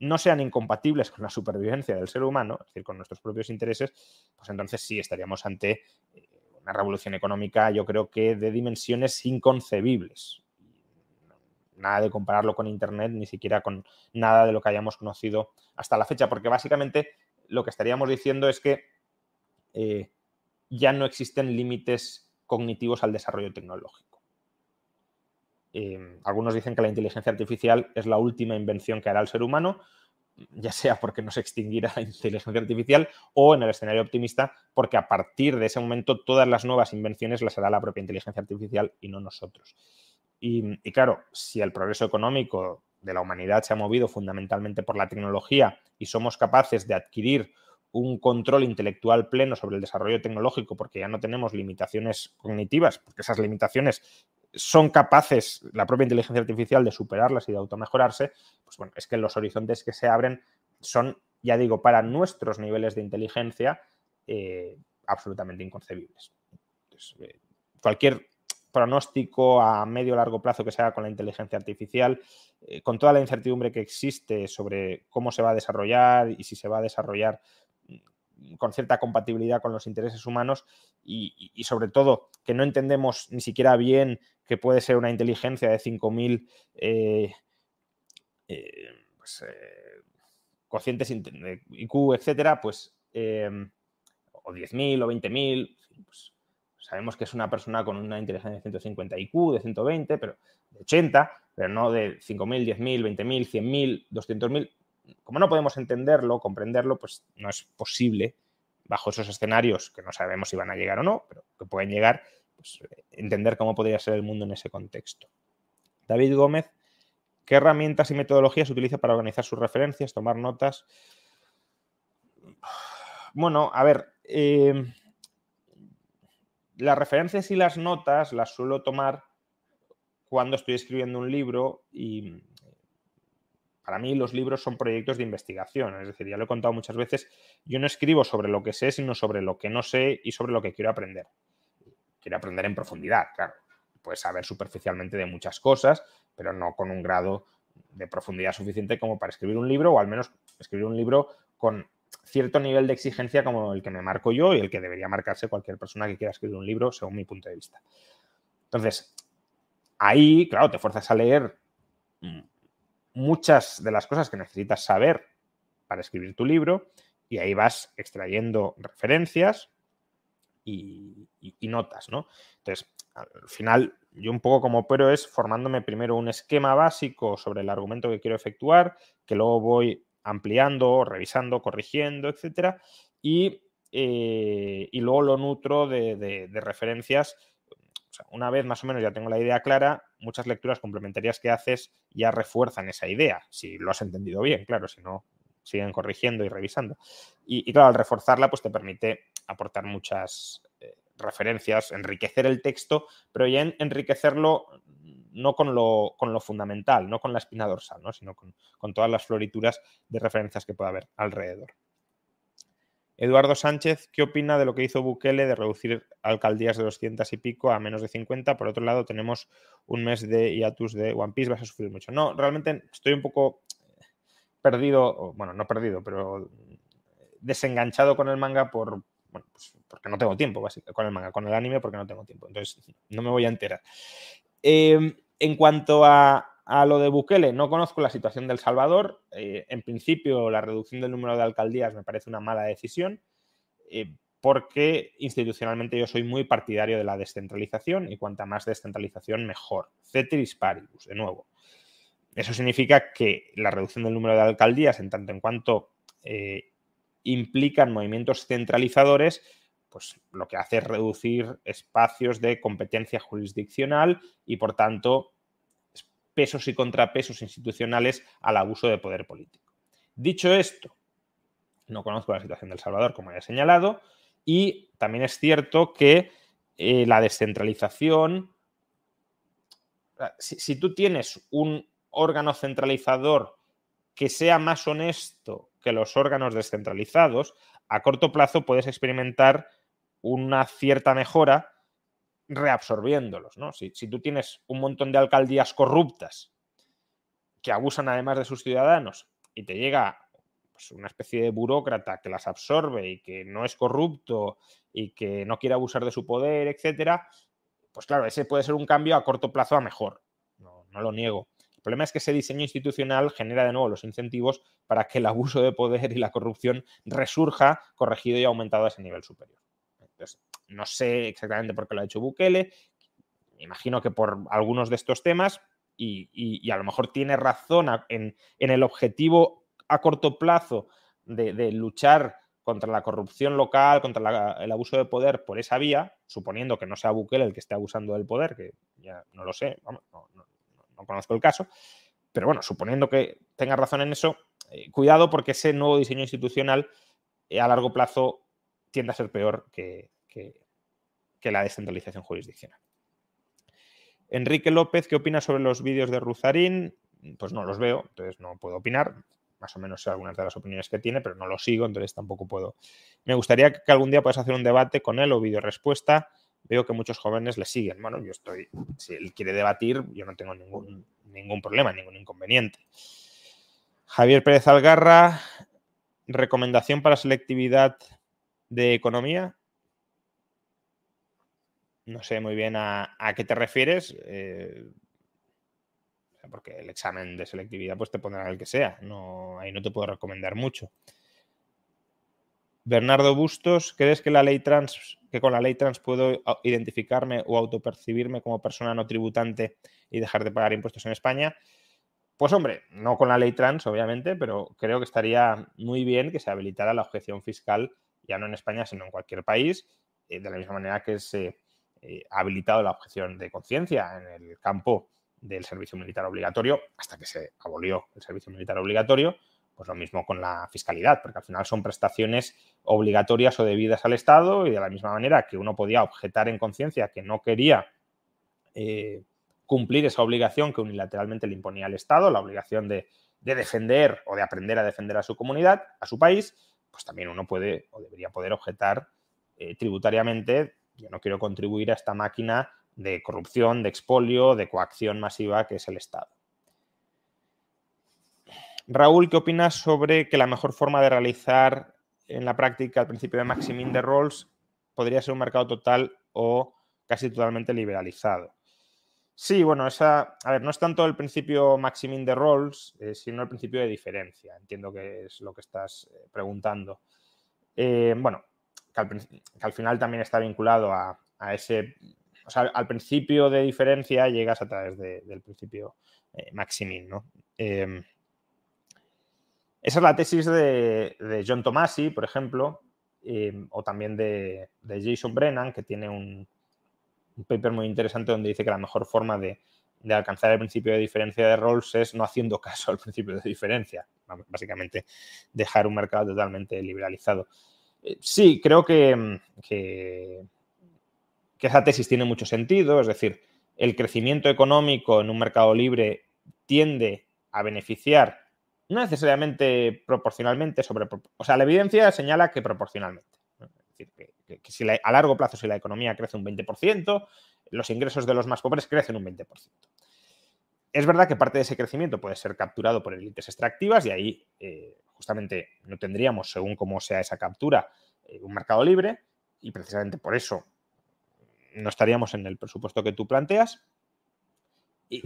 no sean incompatibles con la supervivencia del ser humano, es decir, con nuestros propios intereses, pues entonces sí estaríamos ante eh, una revolución económica, yo creo que de dimensiones inconcebibles. Nada de compararlo con Internet, ni siquiera con nada de lo que hayamos conocido hasta la fecha, porque básicamente lo que estaríamos diciendo es que eh, ya no existen límites cognitivos al desarrollo tecnológico. Em, algunos dicen que la inteligencia artificial es la última invención que hará el ser humano, ya sea porque no se extinguirá la inteligencia artificial o en el escenario optimista porque a partir de ese momento todas las nuevas invenciones las hará la propia inteligencia artificial y no nosotros. Y, y claro, si el progreso económico de la humanidad se ha movido fundamentalmente por la tecnología y somos capaces de adquirir un control intelectual pleno sobre el desarrollo tecnológico porque ya no tenemos limitaciones cognitivas, porque esas limitaciones son capaces la propia inteligencia artificial de superarlas y de automejorarse, pues bueno, es que los horizontes que se abren son, ya digo, para nuestros niveles de inteligencia eh, absolutamente inconcebibles. Eh, cualquier pronóstico a medio o largo plazo que se haga con la inteligencia artificial, eh, con toda la incertidumbre que existe sobre cómo se va a desarrollar y si se va a desarrollar con cierta compatibilidad con los intereses humanos y, sobre todo que no entendemos ni siquiera bien que puede ser una inteligencia de 5.000 eh, eh, pues, cocientes IQ, etcétera, pues o 10.000 o 20.000, pues, sabemos que es una persona con una inteligencia de 150 IQ, de 120, pero de 80, pero no de 5.000, 10.000, 20.000, 100.000, 200.000. Como no podemos entenderlo, comprenderlo, pues no es posible, bajo esos escenarios que no sabemos si van a llegar o no, pero que pueden llegar, pues, entender cómo podría ser el mundo en ese contexto. David Gómez, ¿qué herramientas y metodologías utiliza para organizar sus referencias, tomar notas? Bueno, a ver, eh, las referencias y las notas las suelo tomar cuando estoy escribiendo un libro y para mí los libros son proyectos de investigación. Es decir, ya lo he contado muchas veces, yo no escribo sobre lo que sé, sino sobre lo que no sé y sobre lo que quiero aprender. Quiero aprender en profundidad, claro. Puedes saber superficialmente de muchas cosas, pero no con un grado de profundidad suficiente como para escribir un libro o al menos escribir un libro con cierto nivel de exigencia como el que me marco yo y el que debería marcarse cualquier persona que quiera escribir un libro, según mi punto de vista. Entonces, ahí, claro, te fuerzas a leer muchas de las cosas que necesitas saber para escribir tu libro y ahí vas extrayendo referencias y, notas, ¿no? Entonces, al final, yo un poco como pero es formándome primero un esquema básico sobre el argumento que quiero efectuar, que luego voy ampliando, revisando, corrigiendo, etcétera, y, eh, y luego lo nutro de, referencias. Una vez más o menos ya tengo la idea clara, muchas lecturas complementarias que haces ya refuerzan esa idea, si lo has entendido bien, claro, si no, siguen corrigiendo y revisando. Y, claro, al reforzarla, pues te permite aportar muchas eh, referencias, enriquecer el texto, pero ya enriquecerlo no con lo, con lo, fundamental, no con la espina dorsal, ¿no? sino con, todas las florituras de referencias que pueda haber alrededor. Eduardo Sánchez, ¿qué opina de lo que hizo Bukele de reducir alcaldías de 200 y pico a menos de 50? Por otro lado, tenemos un mes de hiatus de One Piece, vas a sufrir mucho. No, realmente estoy un poco perdido, bueno, no perdido, pero desenganchado con el manga por, bueno, pues porque no tengo tiempo, básicamente, con el manga, con el anime porque no tengo tiempo. Entonces, no me voy a enterar. Eh, en cuanto a, lo de Bukele, no conozco la situación del Salvador. Eh, en principio, la reducción del número de alcaldías me parece una mala decisión, eh, porque institucionalmente yo soy muy partidario de la descentralización y cuanta más descentralización, mejor. Ceteris paribus, de nuevo. Eso significa que la reducción del número de alcaldías, en tanto en cuanto eh, implican movimientos centralizadores, pues lo que hace es reducir espacios de competencia jurisdiccional y, por tanto, pesos y contrapesos institucionales al abuso de poder político. Dicho esto, no conozco la situación del Salvador, como ya he señalado, y también es cierto que eh, la descentralización, si tú tienes un órgano centralizador que sea más honesto que los órganos descentralizados, a corto plazo puedes experimentar una cierta mejora reabsorbiéndolos. ¿no? Si, tú tienes un montón de alcaldías corruptas que abusan además de sus ciudadanos y te llega pues, una especie de burócrata que las absorbe y que no es corrupto y que no quiere abusar de su poder, etcétera, pues claro, ese puede ser un cambio a corto plazo a mejor. No, no lo niego. El problema es que ese diseño institucional genera de nuevo los incentivos para que el abuso de poder y la corrupción resurja corregido y aumentado a ese nivel superior. Entonces, no sé exactamente por qué lo ha hecho Bukele, me imagino que por algunos de estos temas, y, a lo mejor tiene razón en, el objetivo a corto plazo de, luchar contra la corrupción local, contra el abuso de poder por esa vía, suponiendo que no sea Bukele el que esté abusando del poder, que ya no lo sé, no, conozco el caso, pero bueno, suponiendo que tenga razón en eso, eh, cuidado porque ese nuevo diseño institucional eh, a largo plazo tiende a ser peor que, la descentralización jurisdiccional. Enrique López, ¿qué opina sobre los vídeos de Ruzarín? Pues no los veo, entonces no puedo opinar. Más o menos sé algunas de las opiniones que tiene, pero no lo sigo, entonces tampoco puedo. Me gustaría que algún día puedas hacer un debate con él o vídeo respuesta. veo que muchos jóvenes le siguen. Bueno, yo estoy, si él quiere debatir, yo no tengo ningún, ningún problema, ningún inconveniente. Javier Pérez Algarra, recomendación para selectividad de economía. No sé muy bien a, qué te refieres, eh, porque el examen de selectividad pues te pondrá el que sea, no, ahí no te puedo recomendar mucho. Bernardo Bustos, ¿crees que la ley trans, que con la ley trans puedo identificarme o autopercibirme como persona no tributante y dejar de pagar impuestos en España? Pues hombre, no con la ley trans, obviamente, pero creo que estaría muy bien que se habilitara la objeción fiscal, ya no en España, sino en cualquier país, eh, de la misma manera que se eh, ha habilitado la objeción de conciencia en el campo del servicio militar obligatorio, hasta que se abolió el servicio militar obligatorio, pues lo mismo con la fiscalidad, porque al final son prestaciones obligatorias o debidas al Estado y de la misma manera que uno podía objetar en conciencia que no quería eh, cumplir esa obligación que unilateralmente le imponía el Estado, la obligación de, defender o de aprender a defender a su comunidad, a su país, pues también uno puede o debería poder objetar eh, tributariamente, yo no quiero contribuir a esta máquina de corrupción, de expolio, de coacción masiva que es el Estado. Raúl, ¿qué opinas sobre que la mejor forma de realizar en la práctica el principio de maximing de roles podría ser un mercado total o casi totalmente liberalizado? Sí, bueno, esa, a ver, no es tanto el principio maximing de roles, eh, sino el principio de diferencia. Entiendo que es lo que estás eh, preguntando. Eh, bueno, que al, final también está vinculado a, ese, o sea, al principio de diferencia llegas a través del principio maximing, ¿no? Em, esa es la tesis de, John Tomasi, por ejemplo, em, o también de, Jason Brennan, que tiene un, paper muy interesante donde dice que la mejor forma de, alcanzar el principio de diferencia de roles es no haciendo caso al principio de diferencia. Básicamente, dejar un mercado totalmente liberalizado. Eh, sí, creo que, que, que esa tesis tiene mucho sentido, es decir, el crecimiento económico en un mercado libre tiende a beneficiar no necesariamente proporcionalmente sobre... O sea, la evidencia señala que proporcionalmente. Es decir, que, si a largo plazo, si la economía crece un 20%, los ingresos de los más pobres crecen un 20%. Es verdad que parte de ese crecimiento puede ser capturado por élites extractivas y ahí eh, justamente no tendríamos, según cómo sea esa captura, eh, un mercado libre y precisamente por eso no estaríamos en el presupuesto que tú planteas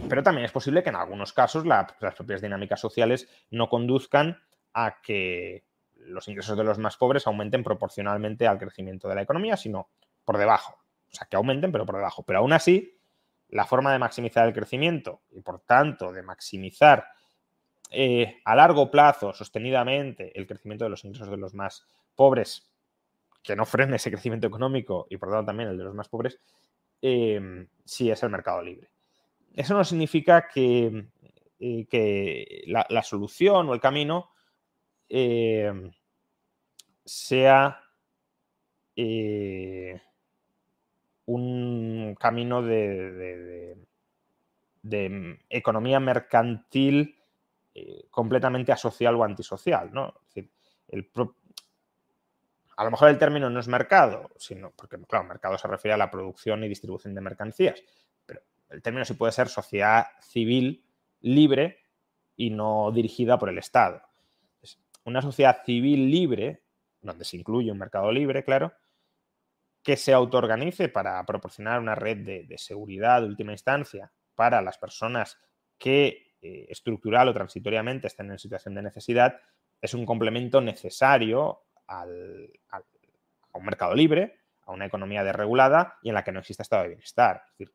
pero también es posible que en algunos casos las propias dinámicas sociales no conduzcan a que los ingresos de los más pobres aumenten proporcionalmente al crecimiento de la economía, sino por debajo. O sea, que aumenten, pero por debajo. Pero aún así, la forma de maximizar el crecimiento y, por tanto, de maximizar eh, a largo plazo, sostenidamente, el crecimiento de los ingresos de los más pobres, que no frene ese crecimiento económico y, por tanto, también el de los más pobres, eh, sí es el mercado libre. Eso no significa que, eh, la, solución o el camino eh, sea eh, un camino de, economía mercantil completamente asocial o antisocial. ¿no? a lo mejor el término no es mercado, sino porque, claro, mercado se refiere a la producción y distribución de mercancías, el término sí puede ser sociedad civil libre y no dirigida por el Estado. una sociedad civil libre, donde se incluye un mercado libre, claro, que se autoorganice para proporcionar una red de, seguridad de última instancia para las personas que eh, estructural o transitoriamente estén en situación de necesidad, es un complemento necesario a un mercado libre, a una economía desregulada y en la que no exista estado de bienestar. Es decir,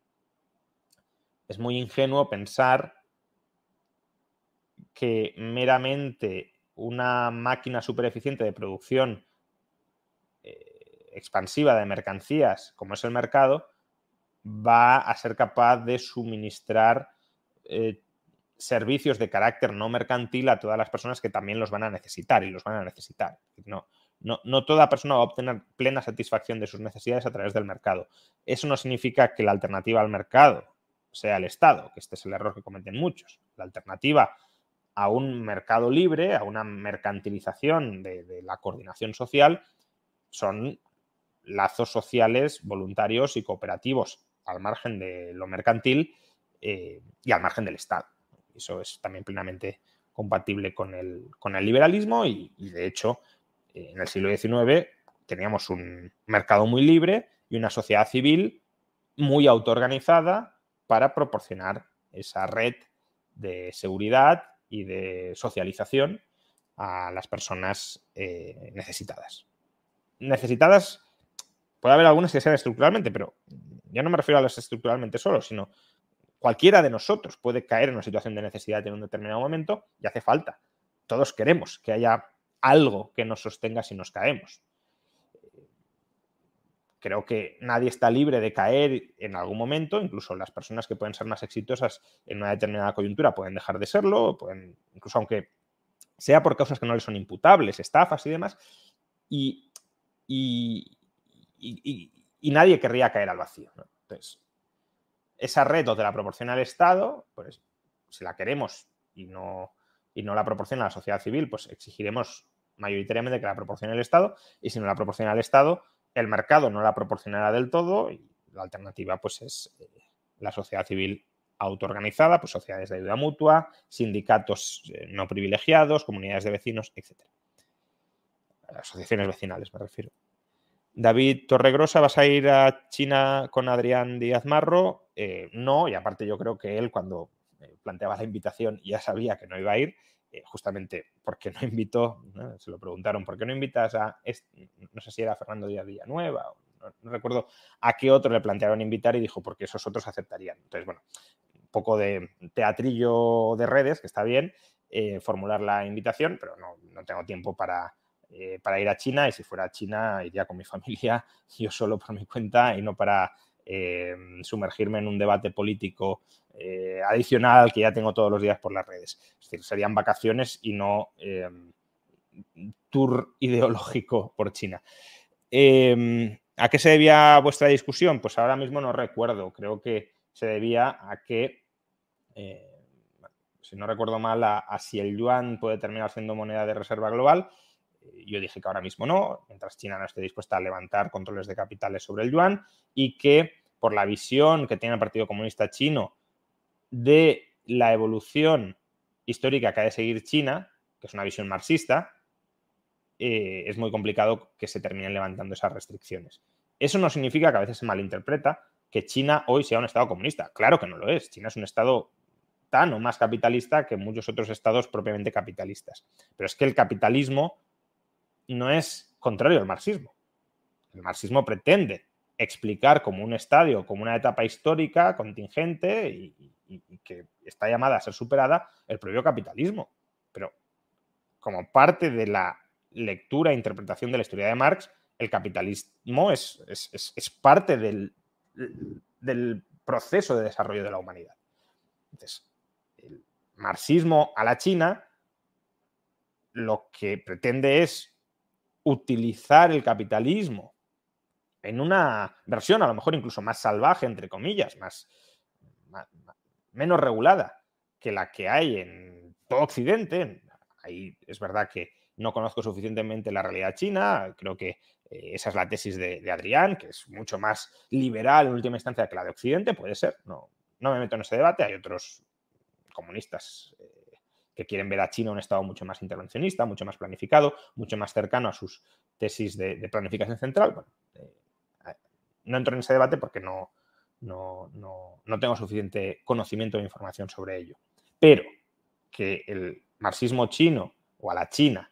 es muy ingenuo pensar que meramente una máquina súper eficiente de producción eh, expansiva de mercancías, como es el mercado, va a ser capaz de suministrar eh, servicios de carácter no mercantil a todas las personas que también los van a necesitar y los van a necesitar. No, no, no, toda persona va a obtener plena satisfacción de sus necesidades a través del mercado. Eso no significa que la alternativa al mercado sea el Estado, que este es el error que cometen muchos. La alternativa a un mercado libre, a una mercantilización de, la coordinación social, son lazos sociales, voluntarios y cooperativos al margen de lo mercantil eh, y al margen del Estado. Eso es también plenamente compatible con el, con el liberalismo y, de hecho eh, en el siglo XIX teníamos un mercado muy libre y una sociedad civil muy autoorganizada para proporcionar esa red de seguridad y de socialización a las personas eh, necesitadas. Necesitadas, puede haber algunas que sean estructuralmente, pero ya no me refiero a las estructuralmente solo, sino cualquiera de nosotros puede caer en una situación de necesidad en un determinado momento y hace falta. Todos queremos que haya algo que nos sostenga si nos caemos. Creo que nadie está libre de caer en algún momento, incluso las personas que pueden ser más exitosas en una determinada coyuntura pueden dejar de serlo, pueden, incluso aunque sea por causas que no les son imputables, estafas y demás, y, nadie querría caer al vacío. Entonces, esa red donde la proporciona el Estado, pues si la queremos y no, y no la proporciona la sociedad civil, pues exigiremos mayoritariamente que la proporcione el Estado, y si no la proporciona el Estado, el mercado no la proporcionará del todo, y la alternativa pues es eh, la sociedad civil autoorganizada, pues sociedades de ayuda mutua, sindicatos eh, no privilegiados, comunidades de vecinos, etc. Asociaciones vecinales, me refiero. David Torregrosa, ¿vas a ir a China con Adrián Díaz Marro? Eh, no, y aparte yo creo que él cuando eh, planteaba la invitación ya sabía que no iba a ir, justamente porque no invitó, se lo preguntaron, ¿por qué no invitas a, no sé si era Fernando Díaz Villanueva o no, recuerdo a qué otro le plantearon invitar y dijo, porque esos otros aceptarían. Entonces, bueno, un poco de teatrillo de redes, que está bien, eh, formular la invitación, pero no, tengo tiempo para, eh, para, ir a China y si fuera a China iría con mi familia, yo solo por mi cuenta y no para eh, sumergirme en un debate político adicional que ya tengo todos los días por las redes. Es decir, serían vacaciones y no tour ideológico por China. ¿A qué se debía vuestra discusión? Pues ahora mismo no recuerdo. Creo que se debía a que, eh, si no recuerdo mal, a, si el yuan puede terminar siendo moneda de reserva global. Yo dije que ahora mismo no, mientras China no esté dispuesta a levantar controles de capitales sobre el yuan y que por la visión que tiene el Partido Comunista Chino de la evolución histórica que ha de seguir China, que es una visión marxista, eh, es muy complicado que se terminen levantando esas restricciones. Eso no significa que a veces se malinterpreta que China hoy sea un Estado comunista. Claro que no lo es. China es un Estado tan o más capitalista que muchos otros estados propiamente capitalistas. Pero es que el capitalismo no es contrario al marxismo. El marxismo pretende explicar como un estadio, como una etapa histórica contingente y, que está llamada a ser superada el propio capitalismo. Pero como parte de la lectura e interpretación de la historia de Marx, el capitalismo es, es, parte del, del, proceso de desarrollo de la humanidad. Entonces, el marxismo a la China lo que pretende es utilizar el capitalismo en una versión a lo mejor incluso más salvaje, entre comillas, más, menos regulada que la que hay en todo Occidente. Ahí es verdad que no conozco suficientemente la realidad china, creo que eh, esa es la tesis de, Adrián, que es mucho más liberal en última instancia que la de Occidente, puede ser, no, no me meto en ese debate, hay otros comunistas eh, que quieren ver a China un Estado mucho más intervencionista, mucho más planificado, mucho más cercano a sus tesis de, planificación central. Bueno, eh, no entro en ese debate porque no, no, no tengo suficiente conocimiento e información sobre ello. Pero que el marxismo chino o a la China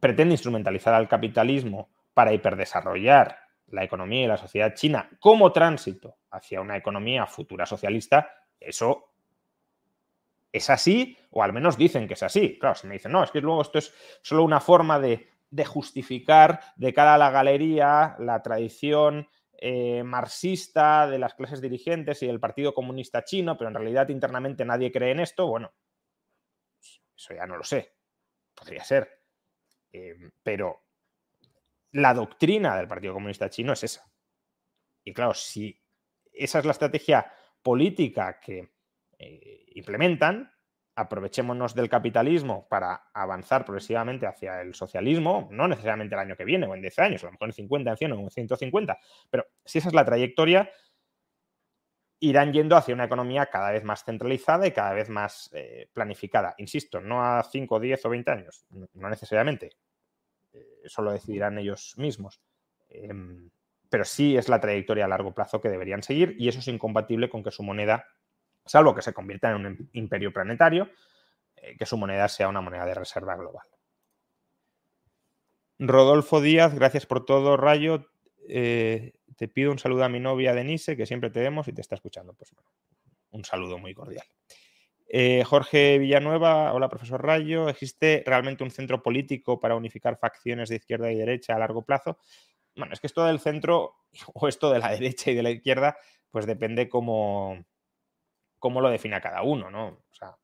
pretende instrumentalizar al capitalismo para hiperdesarrollar la economía y la sociedad china como tránsito hacia una economía futura socialista, eso es así, o al menos dicen que es así. Claro, si me dicen, no, es que luego esto es solo una forma de, justificar de cara a la galería la tradición eh, marxista de las clases dirigentes y del Partido Comunista Chino, pero en realidad internamente nadie cree en esto, bueno, eso ya no lo sé. Podría ser. Em, pero la doctrina del Partido Comunista Chino es esa. Y claro, si esa es la estrategia política que eh, implementan, aprovechémonos del capitalismo para avanzar progresivamente hacia el socialismo, no necesariamente el año que viene o en 10 años, a lo mejor en 50, en 100 o en 150, pero si esa es la trayectoria, irán yendo hacia una economía cada vez más centralizada y cada vez más eh, planificada. Insisto, no a 5, 10 o 20 años, no necesariamente. Eh, eso lo decidirán ellos mismos. Em, pero sí es la trayectoria a largo plazo que deberían seguir y eso es incompatible con que su moneda, salvo que se convierta en un imperio planetario, eh, que su moneda sea una moneda de reserva global. Rodolfo Díaz, gracias por todo, Rayo te pido un saludo a mi novia Denise, que siempre te vemos y te está escuchando. Pues un saludo muy cordial. Eh, Jorge Villanueva, hola profesor Rayo, ¿existe realmente un centro político para unificar facciones de izquierda y derecha a largo plazo? Bueno, es que esto del centro o esto de la derecha y de la izquierda, pues depende cómo, cómo lo defina cada uno, ¿no? O sea,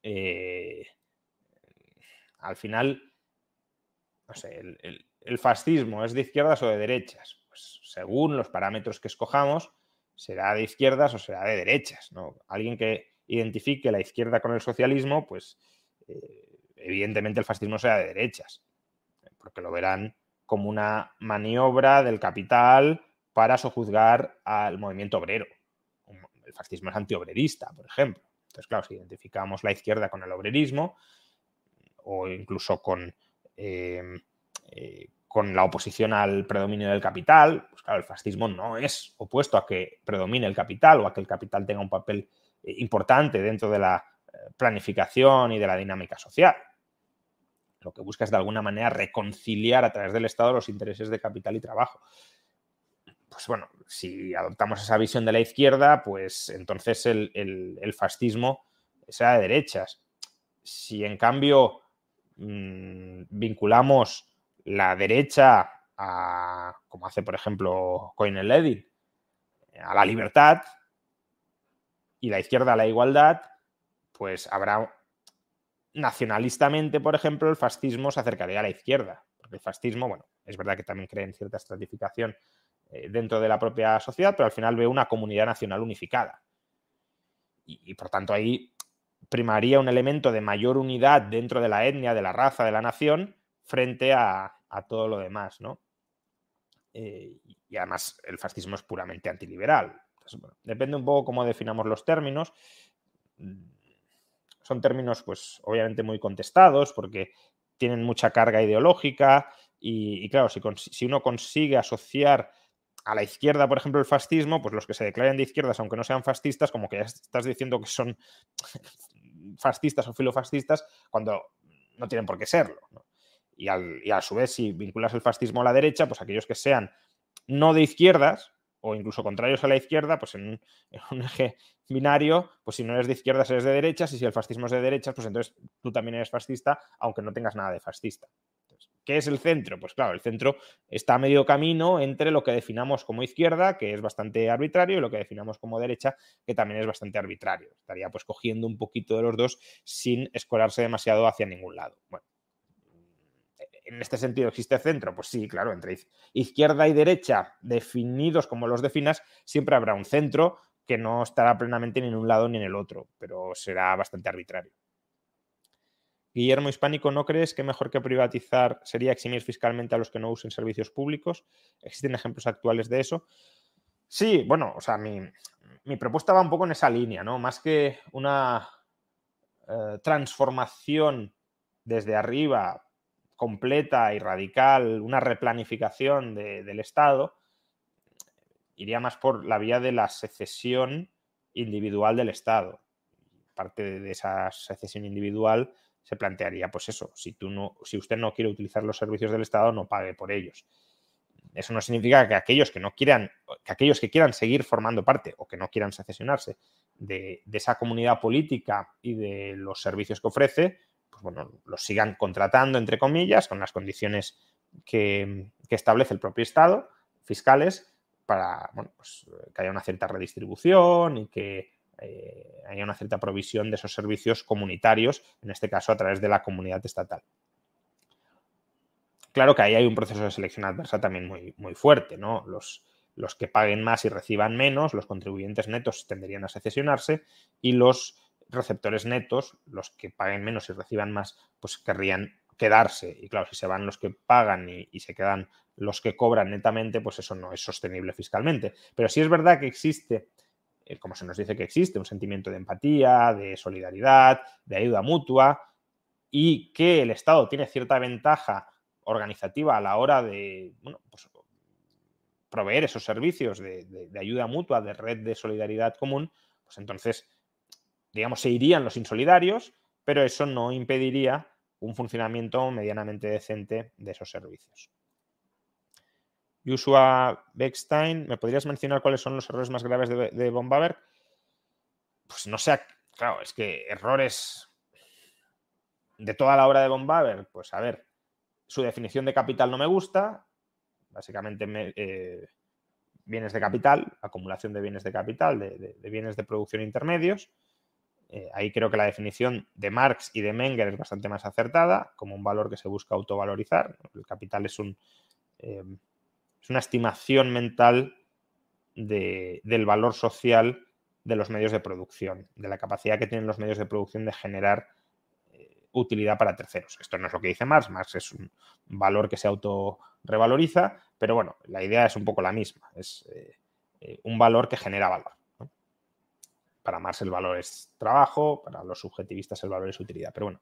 eh, al final, no sé, el, fascismo es de izquierdas o de derechas. Pues según los parámetros que escojamos, será de izquierdas o será de derechas. ¿no? Alguien que identifique la izquierda con el socialismo, pues eh, evidentemente el fascismo será de derechas, porque lo verán como una maniobra del capital para sojuzgar al movimiento obrero. El fascismo es antiobrerista, por ejemplo. Entonces, claro, si identificamos la izquierda con el obrerismo o incluso con eh, eh, con la oposición al predominio del capital, pues claro, el fascismo no es opuesto a que predomine el capital o a que el capital tenga un papel eh, importante dentro de la planificación y de la dinámica social. Lo que busca es de alguna manera reconciliar a través del Estado los intereses de capital y trabajo. Pues bueno, si adoptamos esa visión de la izquierda, pues entonces el, el fascismo será de derechas. Si en cambio mmm, vinculamos la derecha a, como hace por ejemplo Coinel a la libertad y la izquierda a la igualdad, pues habrá nacionalistamente, por ejemplo, el fascismo se acercaría a la izquierda. Porque el fascismo, bueno, es verdad que también cree en cierta estratificación dentro de la propia sociedad, pero al final ve una comunidad nacional unificada. Y, por tanto ahí primaría un elemento de mayor unidad dentro de la etnia, de la raza, de la nación, frente a, todo lo demás, ¿no? Eh, y además el fascismo es puramente antiliberal. depende un poco cómo definamos los términos. Mm, son términos, pues, obviamente muy contestados porque tienen mucha carga ideológica y, claro, si, uno consigue asociar a la izquierda, por ejemplo, el fascismo, pues los que se declaren de izquierdas, aunque no sean fascistas, como que ya estás diciendo que son fascistas o filofascistas cuando no tienen por qué serlo. ¿no? y, a su vez, si vinculas el fascismo a la derecha, pues aquellos que sean no de izquierdas o incluso contrarios a la izquierda, pues en un, eje binario, pues si no eres de izquierdas eres de derechas y si el fascismo es de derechas, pues entonces tú también eres fascista, aunque no tengas nada de fascista. ¿Qué es el centro? Pues claro, el centro está a medio camino entre lo que definamos como izquierda, que es bastante arbitrario, y lo que definamos como derecha, que también es bastante arbitrario. Estaría pues cogiendo un poquito de los dos sin escolarse demasiado hacia ningún lado. Bueno, en este sentido existe centro, pues sí, claro, entre izquierda y derecha definidos como los definas, siempre habrá un centro que no estará plenamente ni en un lado ni en el otro, pero será bastante arbitrario. Guillermo Hispánico, ¿no crees que mejor que privatizar sería eximir fiscalmente a los que no usen servicios públicos? ¿Existen ejemplos actuales de eso? Sí, bueno, o sea, mi, propuesta va un poco en esa línea, ¿no? Más que una eh, transformación desde arriba completa y radical, una replanificación del Estado, iría más por la vía de la secesión individual del Estado. Parte de esa secesión individual se plantearía, pues eso, si, tú no, si usted no quiere utilizar los servicios del Estado, no pague por ellos. Eso no significa que aquellos que no quieran, que aquellos que quieran seguir formando parte o que no quieran secesionarse de, esa comunidad política y de los servicios que ofrece, pues bueno, los sigan contratando, entre comillas, con las condiciones que, establece el propio Estado, fiscales, para pues, que haya una cierta redistribución y que eh, haya una cierta provisión de esos servicios comunitarios, en este caso a través de la comunidad estatal. Claro que ahí hay un proceso de selección adversa también muy, muy fuerte, ¿no? Los, los que paguen más y reciban menos, los contribuyentes netos tenderían a secesionarse y los receptores netos, los que paguen menos y reciban más, pues querrían quedarse. Y claro, si se van los que pagan y, se quedan los que cobran netamente, pues eso no es sostenible fiscalmente. Pero sí es verdad que existe, eh, como se nos dice que existe, un sentimiento de empatía, de solidaridad, de ayuda mutua, y que el Estado tiene cierta ventaja organizativa a la hora de pues, proveer esos servicios de, ayuda mutua, de red de solidaridad común, pues entonces, digamos, se irían los insolidarios, pero eso no impediría un funcionamiento medianamente decente de esos servicios. Joshua Beckstein, ¿me podrías mencionar cuáles son los errores más graves de, de Pues no sé, claro, es que errores de toda la obra de Bombaver, pues a ver, su definición de capital no me gusta, básicamente eh, bienes de capital, acumulación de bienes de capital, de bienes de producción intermedios. Eh, ahí creo que la definición de Marx y de Menger es bastante más acertada, como un valor que se busca autovalorizar. El capital es, un, eh, es una estimación mental del valor social de los medios de producción, de la capacidad que tienen los medios de producción de generar eh, utilidad para terceros. Esto no es lo que dice Marx, Marx es un valor que se autorrevaloriza, pero bueno, la idea es un poco la misma, es un valor que genera valor. Para Marx el valor es trabajo, para los subjetivistas el valor es utilidad. Pero bueno,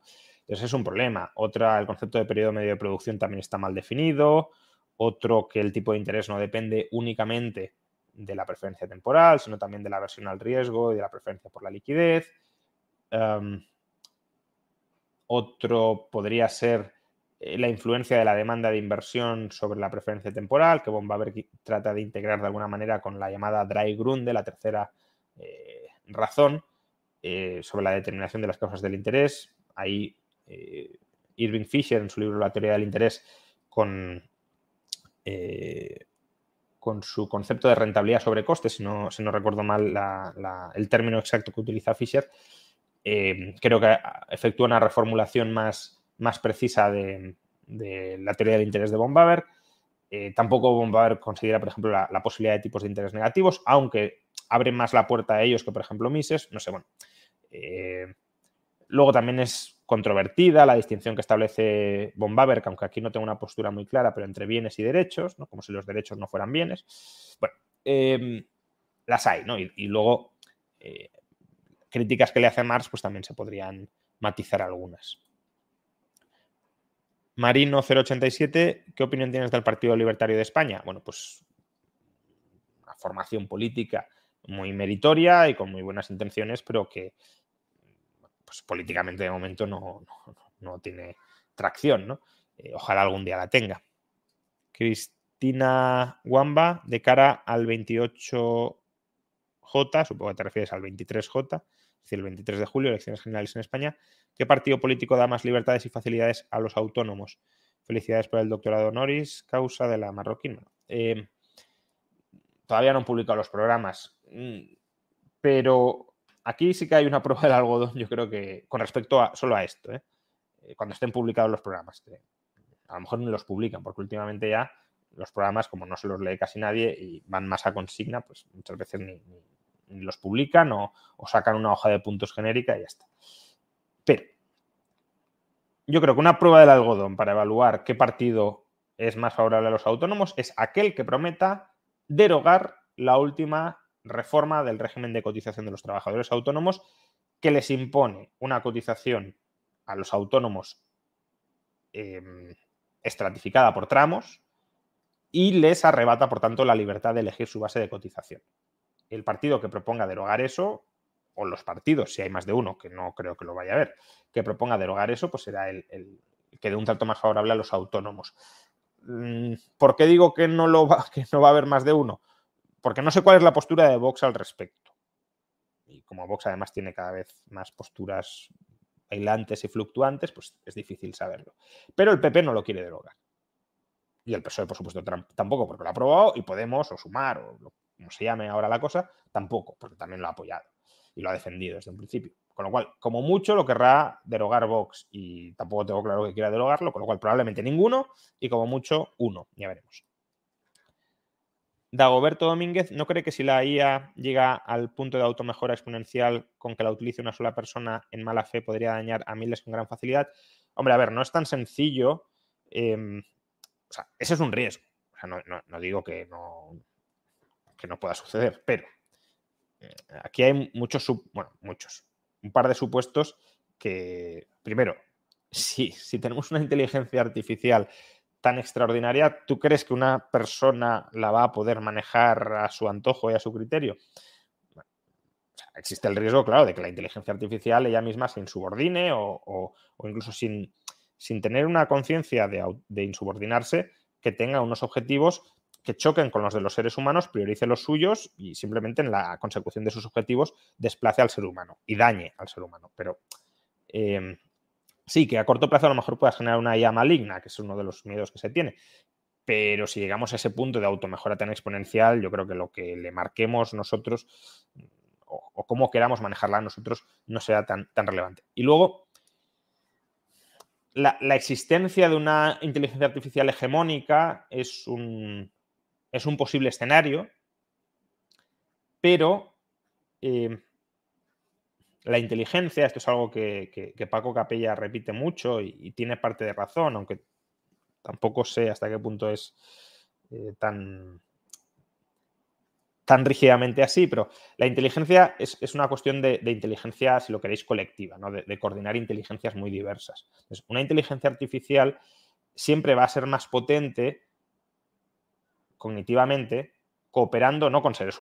eso es un problema. Otra, el concepto de periodo medio de producción también está mal definido. Otro, que el tipo de interés no depende únicamente de la preferencia temporal, sino también de la aversión al riesgo y de la preferencia por la liquidez. Em, otro podría ser eh, la influencia de la demanda de inversión sobre la preferencia temporal, que Bombaber trata de integrar de alguna manera con la llamada dry grund de la tercera eh, razón eh, sobre la determinación de las causas del interés. Ahí Irving Fisher, en su libro La teoría del interés, con, eh, con su concepto de rentabilidad sobre costes, si no, si no recuerdo mal el término exacto que utiliza Fisher, creo que efectúa una reformulación más, más precisa de, la teoría del interés de Bombaver. tampoco Bombaver considera, por ejemplo, la, posibilidad de tipos de interés negativos, aunque abren más la puerta a ellos que, por ejemplo, Mises. No sé, bueno. Eh, luego también es controvertida la distinción que establece Bombaber, que aunque aquí no tengo una postura muy clara, pero entre bienes y derechos, ¿no? como si los derechos no fueran bienes. Bueno, em, las hay, ¿no? Y, luego eh, críticas que le hace Marx, pues también se podrían matizar algunas. Marino 087, ¿qué opinión tienes del Partido Libertario de España? Bueno, pues una formación política muy meritoria y con muy buenas intenciones, pero que pues, políticamente de momento no, tiene tracción. ¿no? Eh, ojalá algún día la tenga. Cristina Wamba, de cara al 28J, supongo que te refieres al 23J, es decir, el 23 de julio, elecciones generales en España, ¿qué partido político da más libertades y facilidades a los autónomos? Felicidades por el doctorado honoris causa de la marroquín. Eh, todavía no han publicado los programas. Mm, pero aquí sí que hay una prueba del algodón, yo creo que con respecto a solo a esto, ¿eh? Eh, cuando estén publicados los programas. a lo mejor ni los publican, porque últimamente ya los programas, como no se los lee casi nadie y van más a consigna, pues muchas veces ni, los publican o, sacan una hoja de puntos genérica y ya está. Pero yo creo que una prueba del algodón para evaluar qué partido es más favorable a los autónomos es aquel que prometa derogar la última reforma del régimen de cotización de los trabajadores autónomos que les impone una cotización a los autónomos em, estratificada por tramos y les arrebata, por tanto, la libertad de elegir su base de cotización. El partido que proponga derogar eso, o los partidos, si hay más de uno, que no creo que lo vaya a haber, que proponga derogar eso, pues será el, que dé un trato más favorable a los autónomos. Mm, ¿Por qué digo que no va a haber más de uno? Porque no sé cuál es la postura de Vox al respecto. Y como Vox además tiene cada vez más posturas ailantes y fluctuantes, pues es difícil saberlo. Pero el PP no lo quiere derogar. Y el PSOE, por supuesto, tampoco, porque lo ha aprobado, y Podemos, o Sumar, o como se llame ahora la cosa, tampoco, porque también lo ha apoyado y lo ha defendido desde un principio. Con lo cual, como mucho, lo querrá derogar Vox, y tampoco tengo claro que quiera derogarlo, con lo cual probablemente ninguno, y como mucho, uno, ya veremos. Dagoberto Domínguez no cree que si la IA llega al punto de automejora exponencial con que la utilice una sola persona en mala fe podría dañar a miles con gran facilidad. Hombre, a ver, no es tan sencillo. Em, o sea, ese es un riesgo. No, digo que no, que no pueda suceder, pero eh, aquí hay muchos, bueno, muchos, un par de supuestos que, primero, si, si tenemos una inteligencia artificial tan extraordinaria, ¿tú crees que una persona la va a poder manejar a su antojo y a su criterio? existe el riesgo, claro, de que la inteligencia artificial ella misma se insubordine o, incluso sin, sin, tener una conciencia de, insubordinarse, que tenga unos objetivos que choquen con los de los seres humanos, priorice los suyos y simplemente en la consecución de sus objetivos desplace al ser humano y dañe al ser humano. Pero eh, Sí, que a corto plazo a lo mejor puedas generar una IA maligna, que es uno de los miedos que se tiene. Pero si llegamos a ese punto de automejora tan exponencial, yo creo que lo que le marquemos nosotros o, cómo queramos manejarla nosotros no sea tan, tan relevante. Y luego, la, existencia de una inteligencia artificial hegemónica es un, es un posible escenario, pero eh, la inteligencia, esto es algo que, Paco Capella repite mucho y, tiene parte de razón, aunque tampoco sé hasta qué punto es eh, tan, tan rígidamente así, pero la inteligencia es, una cuestión de, inteligencia, si lo queréis, colectiva, ¿no? de, coordinar inteligencias muy diversas. una inteligencia artificial siempre va a ser más potente cognitivamente cooperando no con seres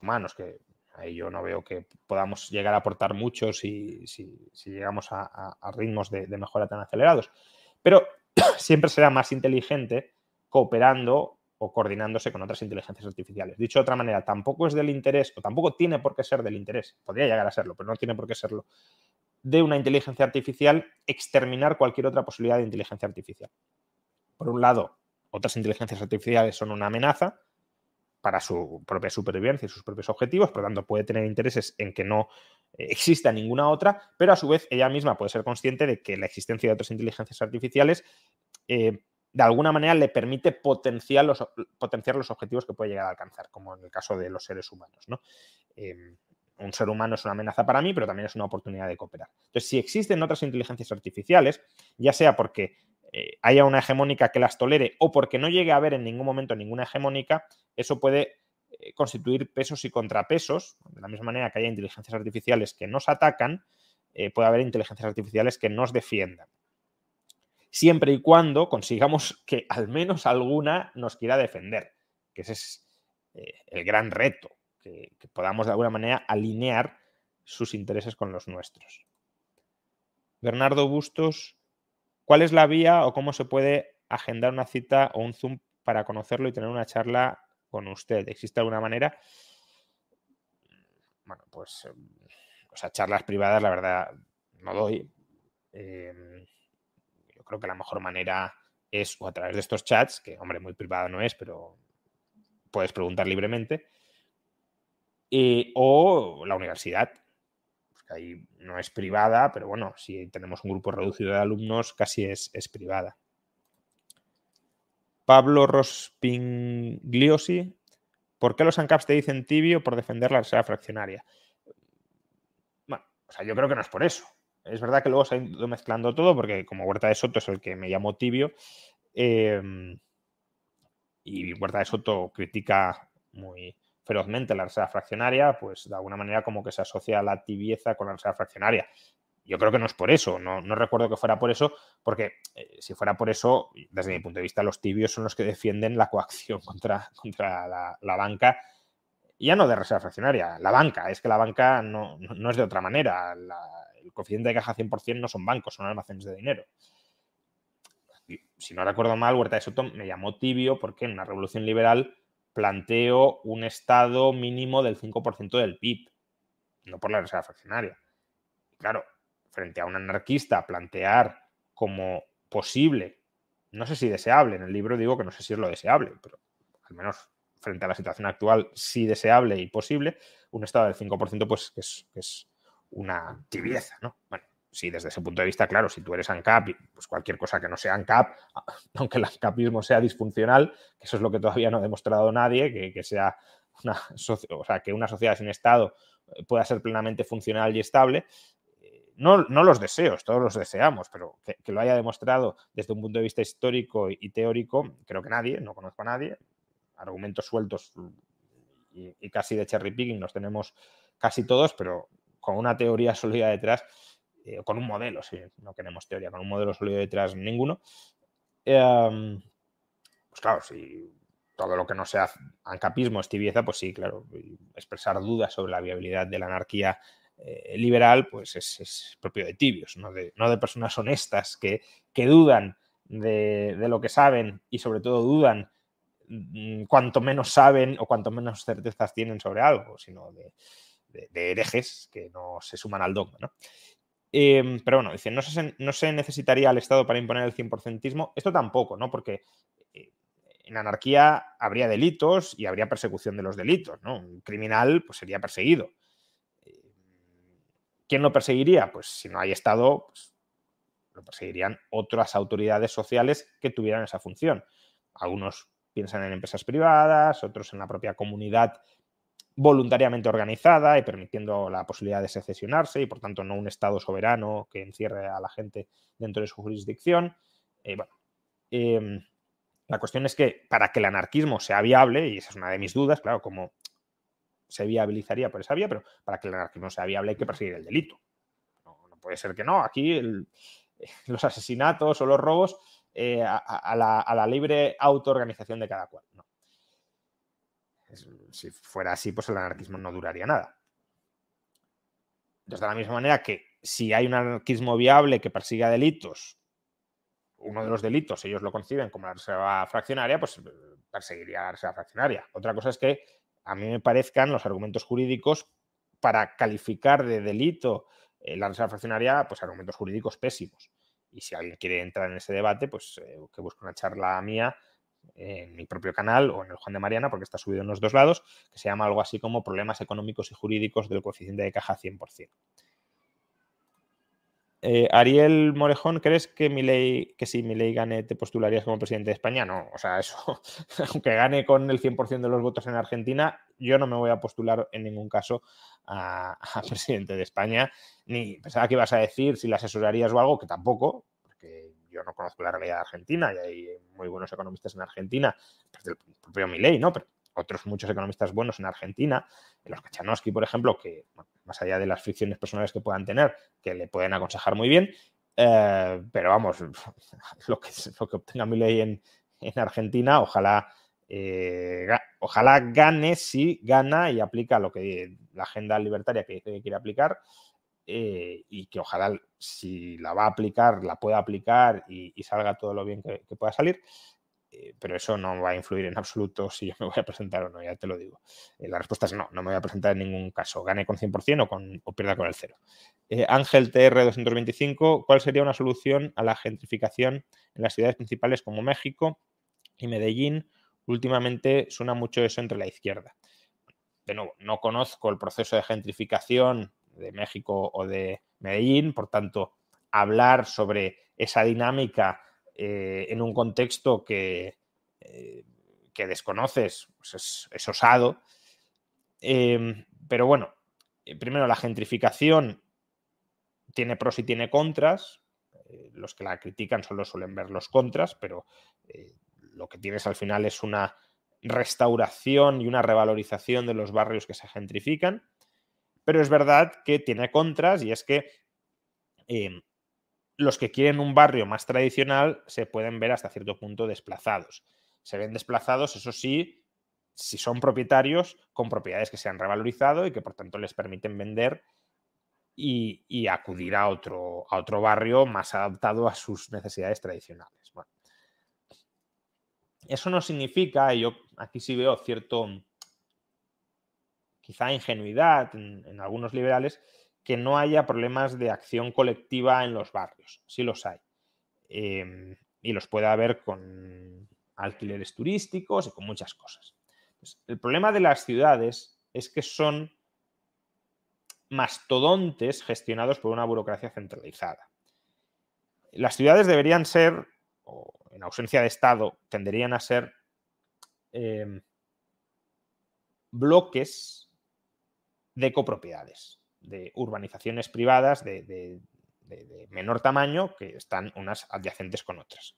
humanos, que ahí yo no veo que podamos llegar a aportar mucho si, llegamos a, ritmos de, mejora tan acelerados. Pero siempre será más inteligente cooperando o coordinándose con otras inteligencias artificiales. Dicho de otra manera, tampoco es del interés, o tampoco tiene por qué ser del interés, podría llegar a serlo, pero no tiene por qué serlo, de una inteligencia artificial exterminar cualquier otra posibilidad de inteligencia artificial. Por un lado, otras inteligencias artificiales son una amenaza, para su propia supervivencia y sus propios objetivos, por lo tanto puede tener intereses en que no eh, exista ninguna otra, pero a su vez ella misma puede ser consciente de que la existencia de otras inteligencias artificiales eh, de alguna manera le permite potenciar los, potenciar los objetivos que puede llegar a alcanzar, como en el caso de los seres humanos. ¿no? Em, un ser humano es una amenaza para mí, pero también es una oportunidad de cooperar. Entonces, si existen otras inteligencias artificiales, ya sea porque eh, haya una hegemónica que las tolere o porque no llegue a haber en ningún momento ninguna hegemónica, eso puede eh, constituir pesos y contrapesos. De la misma manera que haya inteligencias artificiales que nos atacan, eh, puede haber inteligencias artificiales que nos defiendan. Siempre y cuando consigamos que al menos alguna nos quiera defender, que ese es el gran reto, que podamos de alguna manera alinear sus intereses con los nuestros. Bernardo Bustos ¿Cuál es la vía o cómo se puede agendar una cita o un Zoom para conocerlo y tener una charla con usted? ¿Existe alguna manera? Bueno, pues, em, o sea, charlas privadas, la verdad, no doy. Em, yo creo que la mejor manera es o a través de estos chats, que, hombre, muy privada no es, pero puedes preguntar libremente, o la universidad ahí no es privada, pero bueno, si tenemos un grupo reducido de alumnos, casi es, privada. Pablo Rospingliosi, ¿por qué los ANCAPs te dicen tibio por defender la reserva fraccionaria? Bueno, o sea, yo creo que no es por eso. Es verdad que luego se ha ido mezclando todo, porque como Huerta de Soto es el que me llamó tibio, em, y Huerta de Soto critica muy, ferozmente la reserva fraccionaria, pues de alguna manera como que se asocia la tibieza con la reserva fraccionaria. Yo creo que no es por eso, no, recuerdo que fuera por eso, porque eh, si fuera por eso, desde mi punto de vista, los tibios son los que defienden la coacción contra, contra la, banca, ya no de reserva fraccionaria, la banca, es que la banca no, es de otra manera, el coeficiente de caja 100% no son bancos, son almacenes de dinero. si no recuerdo mal, Huerta de Soto me llamó tibio porque en una revolución liberal planteo un estado mínimo del 5% del PIB, no por la reserva fraccionaria. Claro, frente a un anarquista plantear como posible, no sé si deseable, en el libro digo que no sé si es lo deseable, pero al menos frente a la situación actual sí deseable y posible, un estado del 5% pues que es, que es una tibieza, ¿no? Bueno, sí, desde ese punto de vista, claro, si tú eres ANCAP, pues cualquier cosa que no sea ANCAP, aunque el ANCAPismo sea disfuncional, que eso es lo que todavía no ha demostrado nadie, que, sea una, o sea, que una sociedad sin Estado eh, pueda ser plenamente funcional y estable, eh, no, no, los deseos, todos los deseamos, pero que, lo haya demostrado desde un punto de vista histórico y teórico, creo que nadie, no conozco a nadie. Argumentos sueltos y casi de cherry picking los tenemos casi todos, pero con una teoría sólida detrás, eh, con un modelo, si no queremos teoría, con un modelo sólido detrás ninguno. Em, pues claro, si todo lo que no sea ancapismo es tibieza, pues sí, claro, expresar dudas sobre la viabilidad de la anarquía eh, liberal, pues es, propio de tibios, no de, no de personas honestas que, que dudan de, de, lo que saben y sobre todo dudan mm, cuanto menos saben o cuanto menos certezas tienen sobre algo, sino de, de, herejes que no se suman al dogma. ¿no? Em, pero bueno, dice, no se, no se necesitaría al Estado para imponer el 100%ismo. Esto tampoco, ¿no? Porque eh, en anarquía habría delitos y habría persecución de los delitos, ¿no? Un criminal pues, sería perseguido. Em, ¿Quién lo perseguiría? Pues si no hay Estado, pues, lo perseguirían otras autoridades sociales que tuvieran esa función. Algunos piensan en empresas privadas, otros en la propia comunidad voluntariamente organizada y permitiendo la posibilidad de secesionarse y por tanto no un Estado soberano que encierre a la gente dentro de su jurisdicción. Eh, bueno, em, la cuestión es que para que el anarquismo sea viable, y esa es una de mis dudas, claro, cómo se viabilizaría por esa vía, pero para que el anarquismo sea viable hay que perseguir el delito. No, puede ser que no. Aquí los asesinatos o los robos eh, a, la, libre autoorganización de cada cual. Si fuera así, pues el anarquismo no duraría nada. Entonces, de la misma manera que si hay un anarquismo viable que persiga delitos, uno de los delitos ellos lo conciben como la reserva fraccionaria, pues eh, perseguiría la reserva fraccionaria. Otra cosa es que a mí me parezcan los argumentos jurídicos para calificar de delito eh, la reserva fraccionaria, pues argumentos jurídicos pésimos. Y si alguien quiere entrar en ese debate, pues eh, que busque una charla mía en mi propio canal o en el Juan de Mariana, porque está subido en los dos lados, que se llama algo así como Problemas económicos y jurídicos del coeficiente de caja 100%. Eh, Ariel Morejón, ¿crees que, ley que si mi ley gane te postularías como presidente de España? No, o sea, eso, aunque gane con el 100% de los votos en Argentina, yo no me voy a postular en ningún caso a, a presidente de España, ni pensaba que ibas a decir si la asesorarías o algo, que tampoco, porque yo no conozco la realidad argentina y hay muy buenos economistas en Argentina, pues del propio Milei, ¿no? Pero otros muchos economistas buenos en Argentina, los Kachanowski, por ejemplo, que más allá de las fricciones personales que puedan tener, que le pueden aconsejar muy bien, eh, pero vamos, lo que, lo que obtenga Milei en, en Argentina, ojalá, eh, ojalá gane si gana y aplica lo que la agenda libertaria que dice que quiere aplicar eh, y que ojalá si la va a aplicar, la pueda aplicar y, salga todo lo bien que, pueda salir. Eh, pero eso no va a influir en absoluto si yo me voy a presentar o no, ya te lo digo. Eh, la respuesta es no, no me voy a presentar en ningún caso, gane con 100% o, con, o pierda con el cero. Ángel TR225, ¿cuál sería una solución a la gentrificación en las ciudades principales como México y Medellín? Últimamente suena mucho eso entre la izquierda. De nuevo, no conozco el proceso de gentrificación de México o de Medellín, por tanto, hablar sobre esa dinámica eh, en un contexto que, eh, que desconoces pues es, osado. Em, pero bueno, eh, primero la gentrificación tiene pros y tiene contras. los que la critican solo suelen ver los contras, pero lo que tienes al final es una restauración y una revalorización de los barrios que se gentrifican. Pero es verdad que tiene contras y es que em, los que quieren un barrio más tradicional se pueden ver hasta cierto punto desplazados. Se ven desplazados, eso sí, si son propietarios con propiedades que se han revalorizado y que por tanto les permiten vender y, acudir a otro, a otro barrio más adaptado a sus necesidades tradicionales. Bueno, Eso no significa, y yo aquí sí veo cierto, quizá ingenuidad en, algunos liberales, que no haya problemas de acción colectiva en los barrios. Sí los hay. Em, y los puede haber con alquileres turísticos y con muchas cosas. el problema de las ciudades es que son mastodontes gestionados por una burocracia centralizada. Las ciudades deberían ser, o en ausencia de Estado, tenderían a ser em, bloques de copropiedades, de urbanizaciones privadas de, menor tamaño que están unas adyacentes con otras.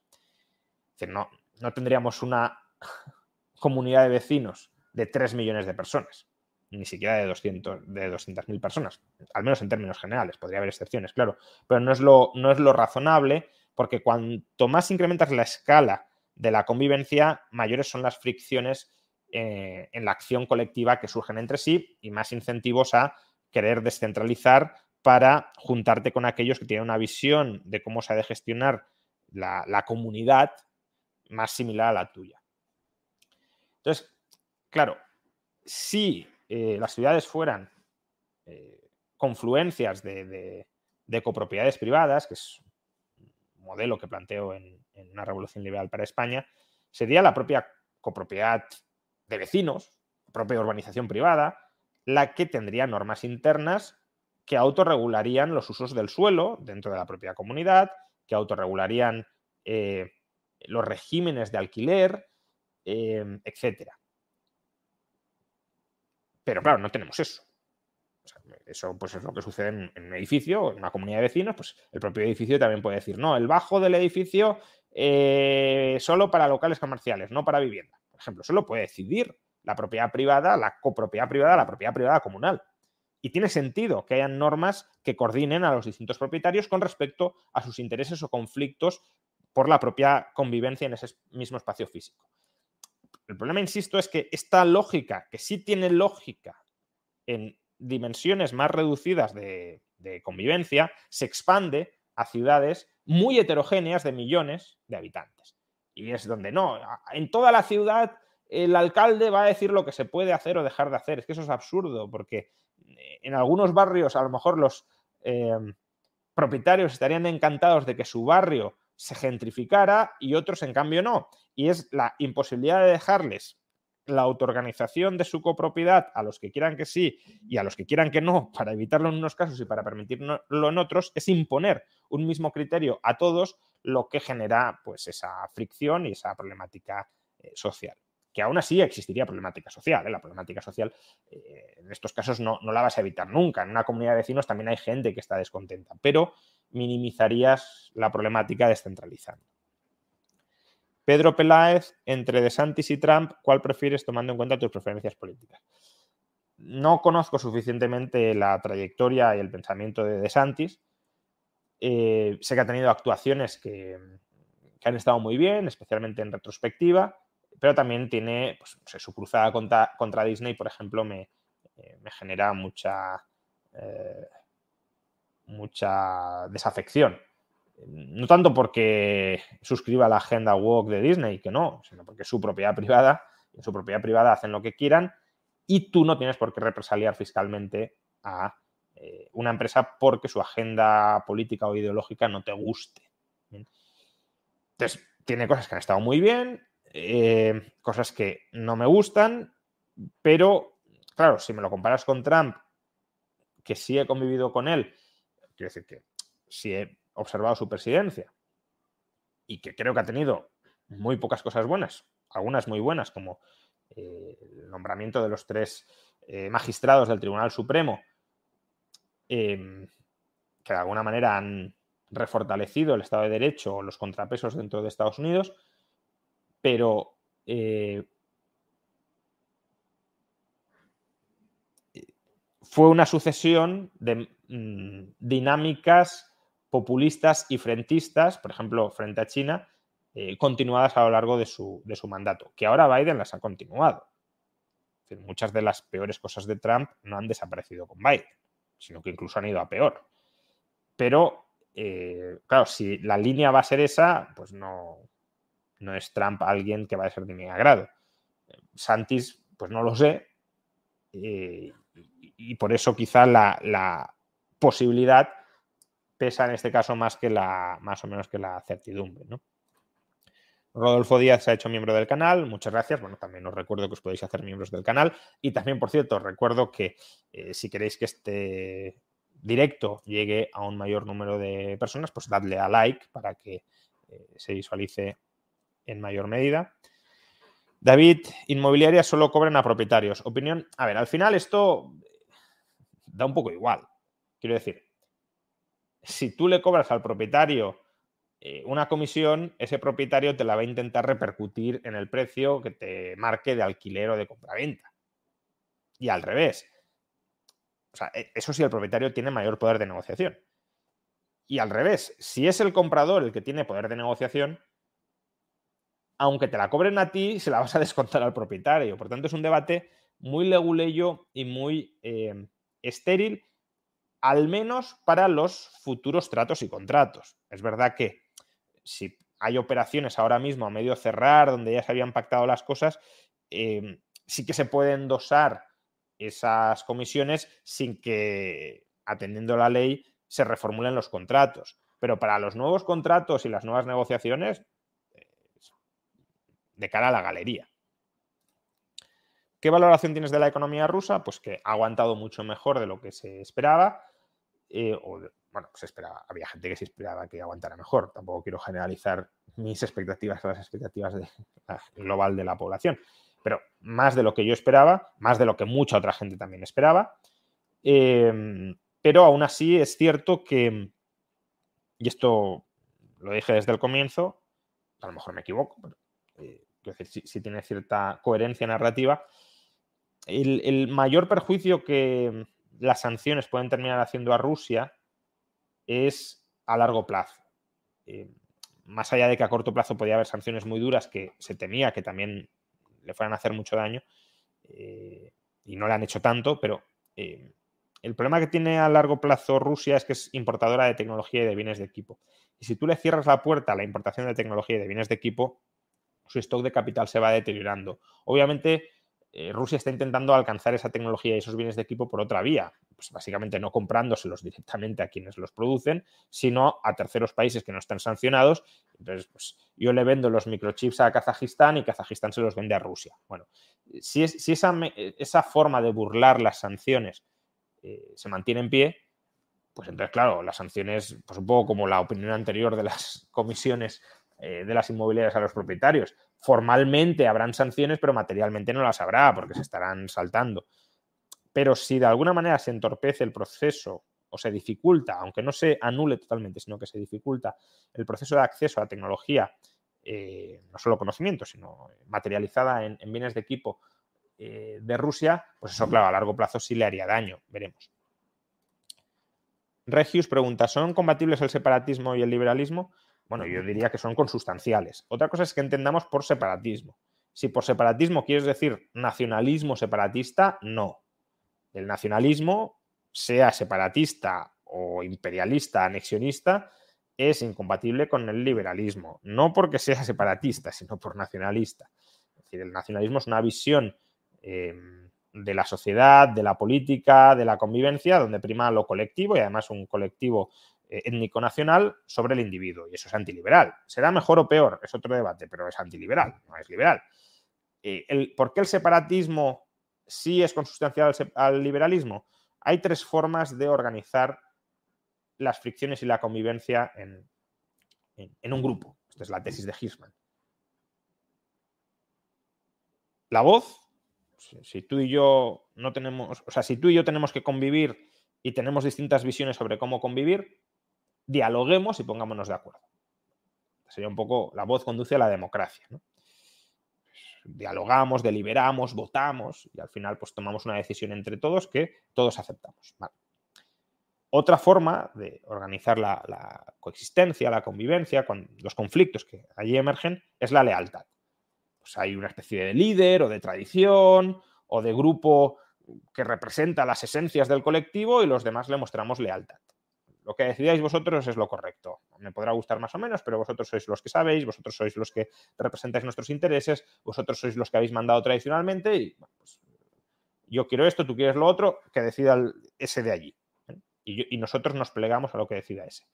no, no tendríamos una comunidad de vecinos de 3 millones de personas ni siquiera de 200 de 200.000 personas, al menos en términos generales, podría haber excepciones, claro, pero no es lo, no es lo razonable porque cuanto más incrementas la escala de la convivencia, mayores son las fricciones eh, en la acción colectiva que surgen entre sí y más incentivos a querer descentralizar para juntarte con aquellos que tienen una visión de cómo se ha de gestionar la, la comunidad más similar a la tuya. Entonces, claro, si eh, las ciudades fueran eh, confluencias de, copropiedades privadas, que es un modelo que planteo en, una revolución liberal para España, sería la propia copropiedad de vecinos, propia urbanización privada, la que tendría normas internas que autorregularían los usos del suelo dentro de la propia comunidad, que autorregularían eh, los regímenes de alquiler, etcétera. Pero claro, no tenemos eso. eso pues es lo que sucede en, un edificio, en una comunidad de vecinos, pues el propio edificio también puede decir, no, el bajo del edificio eh, solo para locales comerciales, no para vivienda. Ejemplo, eso lo puede decidir la propiedad privada, la copropiedad privada, la propiedad privada comunal. Y tiene sentido que hayan normas que coordinen a los distintos propietarios con respecto a sus intereses o conflictos por la propia convivencia en ese mismo espacio físico. El problema, insisto, es que esta lógica, que sí tiene lógica en dimensiones más reducidas de, convivencia, se expande a ciudades muy heterogéneas de millones de habitantes. Y es donde no, en toda la ciudad el alcalde va a decir lo que se puede hacer o dejar de hacer. Es que eso es absurdo, porque eh, en algunos barrios a lo mejor los eh, propietarios estarían encantados de que su barrio se gentrificara y otros en cambio no. Y es la imposibilidad de dejarles la autoorganización de su copropiedad a los que quieran que sí y a los que quieran que no, para evitarlo en unos casos y para permitirlo en otros, es imponer un mismo criterio a todos, lo que genera pues esa fricción y esa problemática eh, social. Que aún así existiría problemática social. ¿eh? La problemática social eh, en estos casos no, no, la vas a evitar nunca. En una comunidad de vecinos también hay gente que está descontenta, pero minimizarías la problemática descentralizando. Pedro Peláez, entre DeSantis y Trump, ¿cuál prefieres tomando en cuenta tus preferencias políticas? No conozco suficientemente la trayectoria y el pensamiento de DeSantis. Eh, sé que ha tenido actuaciones que, han estado muy bien, especialmente en retrospectiva, pero también tiene pues, su cruzada contra, Disney, por ejemplo, me, eh, genera mucha, eh, mucha desafección. No tanto porque suscriba la agenda walk de Disney, que no, sino porque es su propiedad privada, en su propiedad privada hacen lo que quieran y tú no tienes por qué represaliar fiscalmente a eh, una empresa porque su agenda política o ideológica no te guste. Entonces, tiene cosas que han estado muy bien, eh, cosas que no me gustan, pero claro, si me lo comparas con Trump, que sí he convivido con él Quiero decir que si he observado su presidencia y que creo que ha tenido muy pocas cosas buenas, algunas muy buenas, como eh, el nombramiento de los tres magistrados del Tribunal Supremo, em, que de alguna manera han refortalecido el Estado de Derecho o los contrapesos dentro de Estados Unidos, pero eh, fue una sucesión de mm, dinámicas populistas y frentistas, por ejemplo, frente a China, eh, continuadas a lo largo de su, mandato, que ahora Biden las ha continuado. muchas de las peores cosas de Trump no han desaparecido con Biden, sino que incluso han ido a peor. Pero, eh, claro, si la línea va a ser esa, pues no, no es Trump alguien que va a ser de mi agrado. Santis, pues no lo sé. Eh, y, por eso quizá la, posibilidad pesa en este caso más que la, más o menos que la certidumbre, Rodolfo Díaz se ha hecho miembro del canal, muchas gracias. Bueno, también os recuerdo que os podéis hacer miembros del canal. Y también, por cierto, os recuerdo que eh, si queréis que este directo llegue a un mayor número de personas, pues dadle a like para que eh, se visualice en mayor medida. David, inmobiliarias solo cobran a propietarios. Opinión, a ver, al final esto da un poco igual. Quiero decir, si tú le cobras al propietario eh, una comisión, ese propietario te la va a intentar repercutir en el precio que te marque de alquiler o de compraventa. Y al revés. O sea, e, eso sí, el propietario tiene mayor poder de negociación. Y al revés, si es el comprador el que tiene poder de negociación, aunque te la cobren a ti, se la vas a descontar al propietario. Por tanto, es un debate muy leguleyo y muy eh, estéril, al menos para los futuros tratos y contratos. Es verdad que si hay operaciones ahora mismo a medio cerrar, donde ya se habían pactado las cosas, eh, sí que se pueden dosar esas comisiones sin que, atendiendo la ley, se reformulen los contratos. Pero para los nuevos contratos y las nuevas negociaciones, de cara a la galería. ¿Qué valoración tienes de la economía rusa? Pues que ha aguantado mucho mejor de lo que se esperaba. Eh, o bueno, se esperaba, había gente que se esperaba que aguantara mejor. Tampoco quiero generalizar mis expectativas con las expectativas global de la población. Pero más de lo que yo esperaba, más de lo que mucha otra gente también esperaba. Em, pero aún así es cierto que, y esto lo dije desde el comienzo, a lo mejor me equivoco, pero eh, si, tiene cierta coherencia narrativa, el, mayor perjuicio que las sanciones pueden terminar haciendo a Rusia es a largo plazo. Eh, más allá de que a corto plazo podía haber sanciones muy duras que se temía que también le fueran a hacer mucho daño eh, y no le han hecho tanto, pero el problema que tiene a largo plazo Rusia es que es importadora de tecnología y de bienes de equipo. Y si tú le cierras la puerta a la importación de tecnología y de bienes de equipo, su stock de capital se va deteriorando. Obviamente, eh, Rusia está intentando alcanzar esa tecnología y esos bienes de equipo por otra vía, pues básicamente no comprándoselos directamente a quienes los producen, sino a terceros países que no están sancionados. Entonces, pues yo le vendo los microchips a Kazajistán y Kazajistán se los vende a Rusia. Bueno, si, esa, forma de burlar las sanciones eh, se mantiene en pie, pues entonces, claro, las sanciones, pues un poco como la opinión anterior de las comisiones eh, de las inmobiliarias a los propietarios. Formalmente habrán sanciones, pero materialmente no las habrá porque se estarán saltando. Pero si de alguna manera se entorpece el proceso o se dificulta, aunque no se anule totalmente, sino que se dificulta el proceso de acceso a tecnología, eh, no solo conocimiento, sino materializada en, bienes de equipo eh, de Rusia, pues eso, claro, a largo plazo sí le haría daño, veremos. Regius pregunta, ¿son compatibles el separatismo y el liberalismo? Bueno, yo diría que son consustanciales. Otra cosa es que entendamos por separatismo. Si por separatismo quieres decir nacionalismo separatista, no. El nacionalismo, sea separatista o imperialista, anexionista, es incompatible con el liberalismo. No porque sea separatista, sino por nacionalista. Es decir, el nacionalismo es una visión em, de la sociedad, de la política, de la convivencia, donde prima lo colectivo y además un colectivo étnico-nacional sobre el individuo. Y eso es antiliberal. ¿Será mejor o peor? Es otro debate, pero es antiliberal, no es liberal. Eh, el, ¿Por qué el separatismo sí es consustancial al, liberalismo? Hay tres formas de organizar las fricciones y la convivencia en, en, un grupo. Esta es la tesis de Hirschman. La voz, si tú y yo no tenemos, o sea, si tú y yo tenemos que convivir y tenemos distintas visiones sobre cómo convivir, dialoguemos y pongámonos de acuerdo. Sería un poco, la voz conduce a la democracia. Dialogamos, deliberamos, votamos y al final pues tomamos una decisión entre todos que todos aceptamos. Otra forma de organizar la, coexistencia, la convivencia, con los conflictos que allí emergen, es la lealtad. Pues hay una especie de líder o de tradición o de grupo que representa las esencias del colectivo y los demás le mostramos lealtad lo que decidáis vosotros es lo correcto. Me podrá gustar más o menos, pero vosotros sois los que sabéis, vosotros sois los que representáis nuestros intereses, vosotros sois los que habéis mandado tradicionalmente y pues, yo quiero esto, tú quieres lo otro, que decida ese de allí. ¿eh? Y, nosotros nos plegamos a lo que decida ese.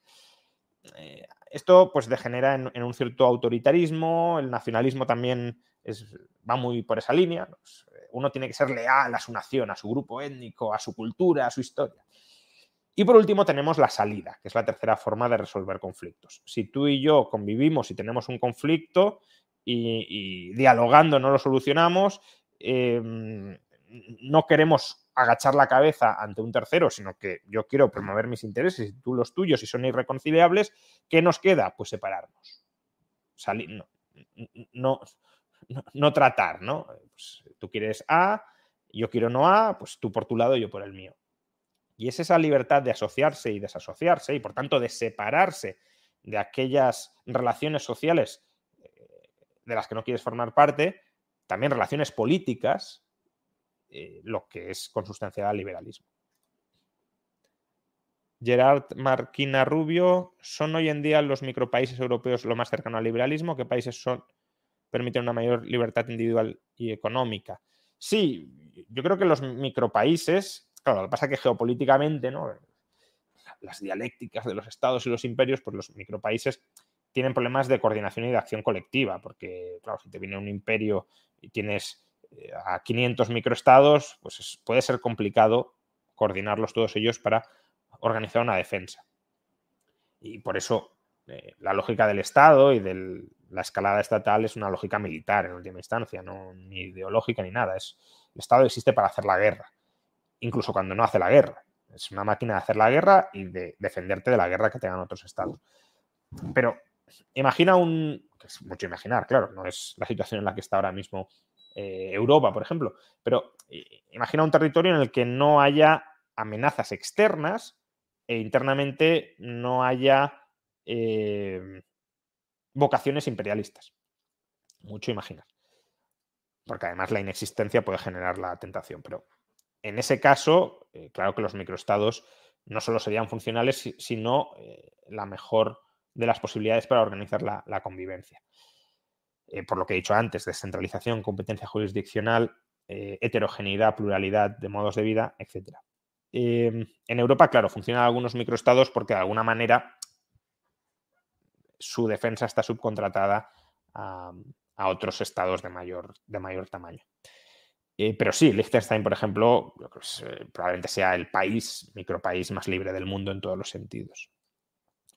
Eh, esto pues degenera en, un cierto autoritarismo, el nacionalismo también va muy por esa línea. Pues, uno tiene que ser leal a su nación, a su grupo étnico, a su cultura, a su historia. Y por último tenemos la salida, que es la tercera forma de resolver conflictos. Si tú y yo convivimos y tenemos un conflicto y, dialogando no lo solucionamos, em, no queremos agachar la cabeza ante un tercero, sino que yo quiero promover mis intereses y tú los tuyos y son irreconciliables, ¿qué nos queda? Pues separarnos. Salir, no, no, no, tratar, ¿no? Pues, tú quieres A, yo quiero no A, pues tú por tu lado, yo por el mío. Y es esa libertad de asociarse y desasociarse y por tanto de separarse de aquellas relaciones sociales eh, de las que no quieres formar parte, también relaciones políticas, eh, lo que es consustancial al liberalismo. Gerard Marquina Rubio, ¿son hoy en día los micropaíses europeos lo más cercano al liberalismo? ¿Qué países son permiten una mayor libertad individual y económica. Sí, yo creo que los micropaíses, claro, lo que pasa es que geopolíticamente, ¿no? las dialécticas de los estados y los imperios, pues los micropaíses tienen problemas de coordinación y de acción colectiva, porque, claro, si te viene un imperio y tienes eh, a 500 microestados, pues puede ser complicado coordinarlos todos ellos para organizar una defensa. Y por eso eh, la lógica del Estado y de la escalada estatal es una lógica militar en última instancia, no ni ideológica ni nada. El Estado existe para hacer la guerra, incluso cuando no hace la guerra. Es una máquina de hacer la guerra y de defenderte de la guerra que tengan otros estados. Pero imagina un, que es mucho imaginar, claro, no es la situación en la que está ahora mismo eh, Europa, por ejemplo, pero eh, imagina un territorio en el que no haya amenazas externas e internamente no haya Em, vocaciones imperialistas. Mucho imaginar. Porque además la inexistencia puede generar la tentación. Pero en ese caso, eh, claro que los microestados no solo serían funcionales, sino eh, la mejor de las posibilidades para organizar la, convivencia. Eh, por lo que he dicho antes, descentralización, competencia jurisdiccional, heterogeneidad, pluralidad de modos de vida, etc. Em, en Europa, claro, funcionan algunos microestados porque de alguna manera su defensa está subcontratada a, otros estados de mayor, de mayor tamaño. Eh, pero sí, Liechtenstein, por ejemplo, probablemente sea el país, micropaís más libre del mundo en todos los sentidos.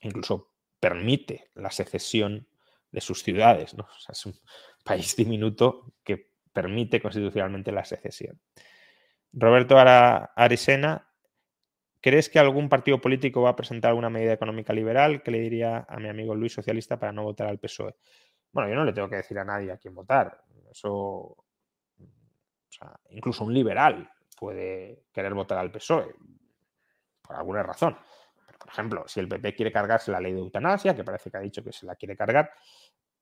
Incluso permite la secesión de sus ciudades. ¿no? es un país diminuto que permite constitucionalmente la secesión. Roberto Arisena ¿Crees que algún partido político va a presentar alguna medida económica liberal? ¿Qué le diría a mi amigo Luis Socialista para no votar al PSOE? Bueno, yo no le tengo que decir a nadie a quién votar. Eso, incluso un liberal puede querer votar al PSOE por alguna razón. por ejemplo, si el PP quiere cargarse la ley de eutanasia, que parece que ha dicho que se la quiere cargar,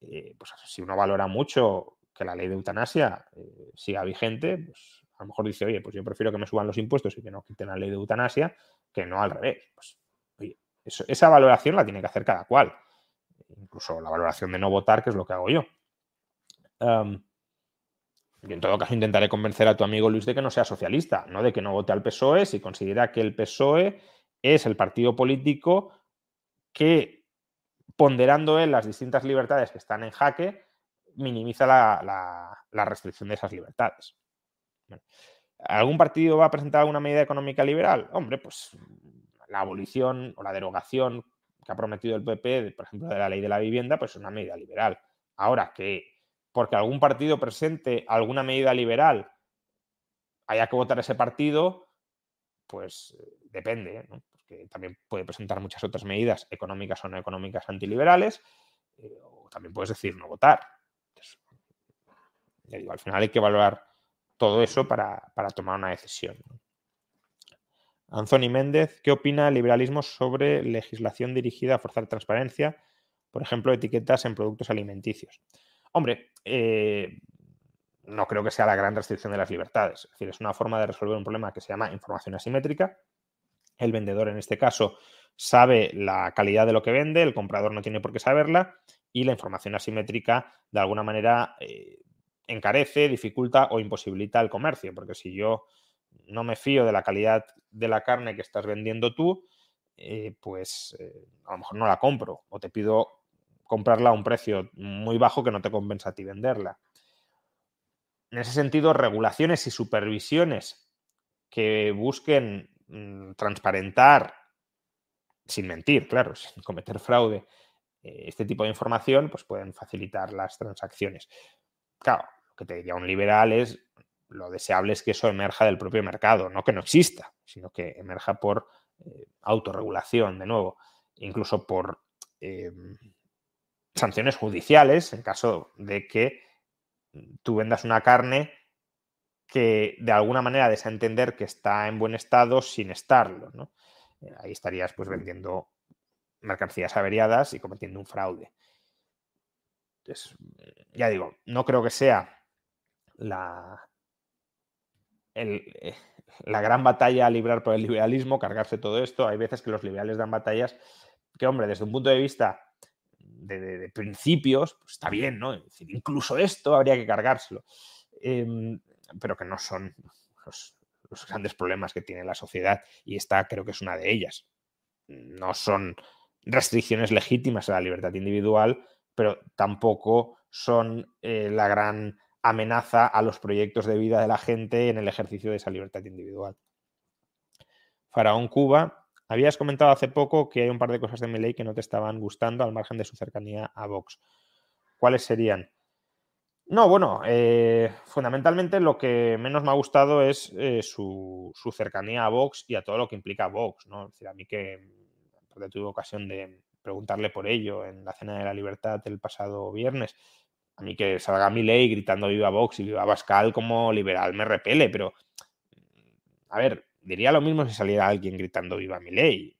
eh, pues si uno valora mucho que la ley de eutanasia eh, siga vigente, pues a lo mejor dice, oye, pues yo prefiero que me suban los impuestos y que no quiten la ley de eutanasia, que no al revés. Pues, oye, esa valoración la tiene que hacer cada cual. Incluso la valoración de no votar, que es lo que hago yo. Y en todo caso intentaré convencer a tu amigo Luis de que no sea socialista, no de que no vote al PSOE si considera que el PSOE es el partido político que, ponderando en las distintas libertades que están en jaque, minimiza la restricción de esas libertades. ¿Algún partido va a presentar alguna medida económica liberal? Hombre, pues la abolición o la derogación que ha prometido el PP, por ejemplo, de la ley de la vivienda, pues es una medida liberal. Ahora que porque algún partido presente alguna medida liberal haya que votar ese partido, pues depende, porque también puede presentar muchas otras medidas económicas o no económicas antiliberales, eh, o también puedes decir no votar. al final hay que valorar todo eso para, tomar una decisión. Anthony Méndez, ¿qué opina el liberalismo sobre legislación dirigida a forzar transparencia, por ejemplo, etiquetas en productos alimenticios? Hombre, eh, no creo que sea la gran restricción de las libertades. Es decir, es una forma de resolver un problema que se llama información asimétrica el vendedor en este caso sabe la calidad de lo que vende, el comprador no tiene por qué saberla y la información asimétrica de alguna manera eh, encarece, dificulta o imposibilita el comercio, porque si yo no me fío de la calidad de la carne que estás vendiendo tú, eh, pues a lo mejor no la compro o te pido comprarla a un precio muy bajo que no te compensa a ti venderla. En ese sentido, regulaciones y supervisiones que busquen mm, transparentar, sin mentir, claro, sin cometer fraude, eh, este tipo de información, pues pueden facilitar las transacciones. Claro, lo que te diría un liberal es lo deseable es que eso emerja del propio mercado, no que no exista, sino que emerja por eh, autorregulación, de nuevo, incluso por em, sanciones judiciales en caso de que tú vendas una carne que de alguna manera des entender que está en buen estado sin estarlo. ¿no? Eh, ahí estarías pues vendiendo mercancías averiadas y cometiendo un fraude. Entonces, ya digo, no creo que sea la, eh, la gran batalla a librar por el liberalismo, cargarse todo esto. Hay veces que los liberales dan batallas que, hombre, desde un punto de vista de, principios, pues está bien, ¿no? incluso esto habría que cargárselo. Em, pero que no son los, los, grandes problemas que tiene la sociedad y esta creo que es una de ellas. No son restricciones legítimas a la libertad individual, pero tampoco son eh, la gran amenaza a los proyectos de vida de la gente en el ejercicio de esa libertad individual. Faraón Cuba, habías comentado hace poco que hay un par de cosas de mi ley que no te estaban gustando al margen de su cercanía a Vox. ¿Cuáles serían? No, bueno, eh, fundamentalmente lo que menos me ha gustado es eh, su, cercanía a Vox y a todo lo que implica Vox, ¿no? Es decir, a mí que tuve ocasión de preguntarle por ello en la Cena de la Libertad el pasado viernes, a mí que salga mi ley gritando viva Vox y viva Pascal como liberal me repele, pero a ver, diría lo mismo si saliera alguien gritando viva mi ley.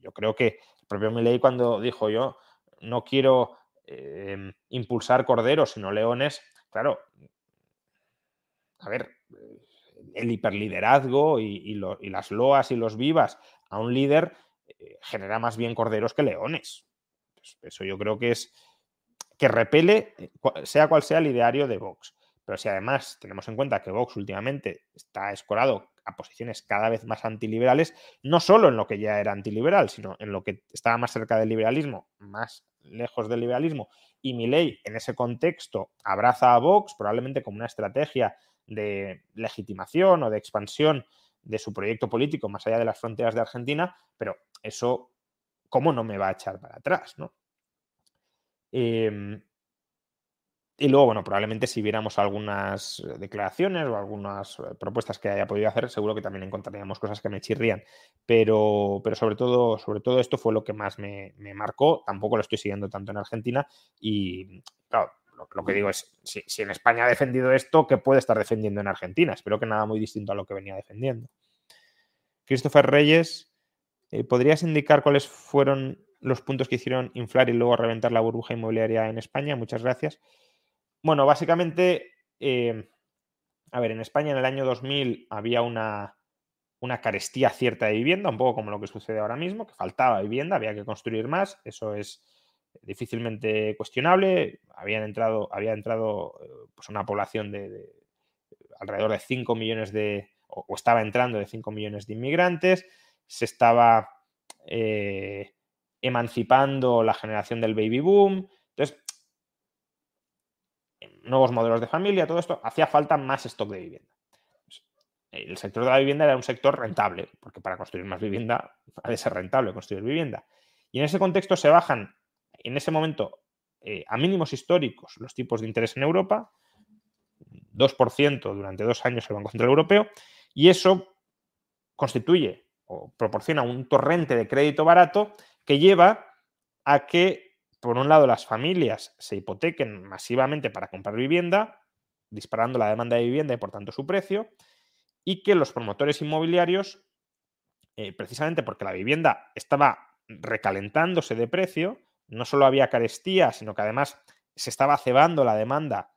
yo creo que el propio Milei cuando dijo yo no quiero em, impulsar corderos sino leones, claro, a ver, el hiperliderazgo y, las loas y los vivas a un líder eh, genera más bien corderos que leones. Pues eso yo creo que es que repele, eh, sea cual sea el ideario de Vox. Pero si además tenemos en cuenta que Vox últimamente está escorado a posiciones cada vez más antiliberales, no solo en lo que ya era antiliberal, sino en lo que estaba más cerca del liberalismo, más lejos del liberalismo, y mi ley en ese contexto abraza a Vox probablemente como una estrategia de legitimación o de expansión de su proyecto político más allá de las fronteras de Argentina, pero eso, ¿cómo no me va a echar para atrás? ¿no? Em, y luego, bueno, probablemente si viéramos algunas eh, declaraciones o algunas eh, propuestas que haya podido hacer, seguro que también encontraríamos cosas que me chirrían. Pero, pero sobre, todo, sobre todo esto fue lo que más me, marcó. Tampoco lo estoy siguiendo tanto en Argentina. Y claro, lo, que digo es, si, en España ha defendido esto, ¿qué puede estar defendiendo en Argentina? Espero que nada muy distinto a lo que venía defendiendo. Christopher Reyes, eh, ¿podrías indicar cuáles fueron los puntos que hicieron inflar y luego reventar la burbuja inmobiliaria en España. Muchas gracias. Bueno, básicamente, eh, a ver, en España en el año 2000 había una, una carestía cierta de vivienda, un poco como lo que sucede ahora mismo, que faltaba vivienda, había que construir más, eso es difícilmente cuestionable. Habían entrado, había entrado eh, pues una población de, alrededor de 5 millones de, o, estaba entrando de 5 millones de inmigrantes, se estaba eh, emancipando la generación del baby boom. Nuevos modelos de familia, todo esto, hacía falta más stock de vivienda. El sector de la vivienda era un sector rentable, porque para construir más vivienda ha de ser rentable construir vivienda. Y en ese contexto se bajan, en ese momento, eh, a mínimos históricos los tipos de interés en Europa, 2% durante dos años el Banco Central Europeo, y eso constituye o proporciona un torrente de crédito barato que lleva a que, por un lado, las familias se hipotequen masivamente para comprar vivienda, disparando la demanda de vivienda y por tanto su precio, y que los promotores inmobiliarios, eh, precisamente porque la vivienda estaba recalentándose de precio, no solo había carestía, sino que además se estaba cebando la demanda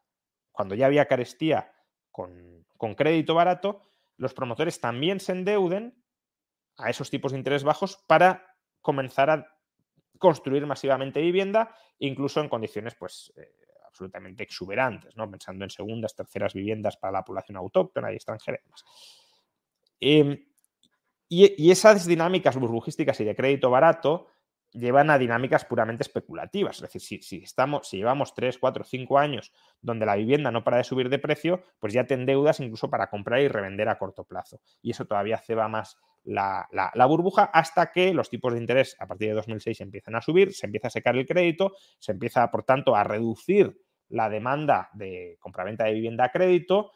cuando ya había carestía con, con crédito barato, los promotores también se endeuden a esos tipos de interés bajos para comenzar a construir masivamente vivienda, incluso en condiciones pues, eh, absolutamente exuberantes, ¿no? pensando en segundas, terceras viviendas para la población autóctona y extranjera y demás. Em, y, esas dinámicas burbujísticas y de crédito barato llevan a dinámicas puramente especulativas. Es decir, si, estamos, si llevamos 3, 4, 5 años donde la vivienda no para de subir de precio, pues ya te endeudas incluso para comprar y revender a corto plazo. Y eso todavía ceba más la, burbuja hasta que los tipos de interés a partir de 2006 empiezan a subir, se empieza a secar el crédito, se empieza, por tanto, a reducir la demanda de compraventa de vivienda a crédito,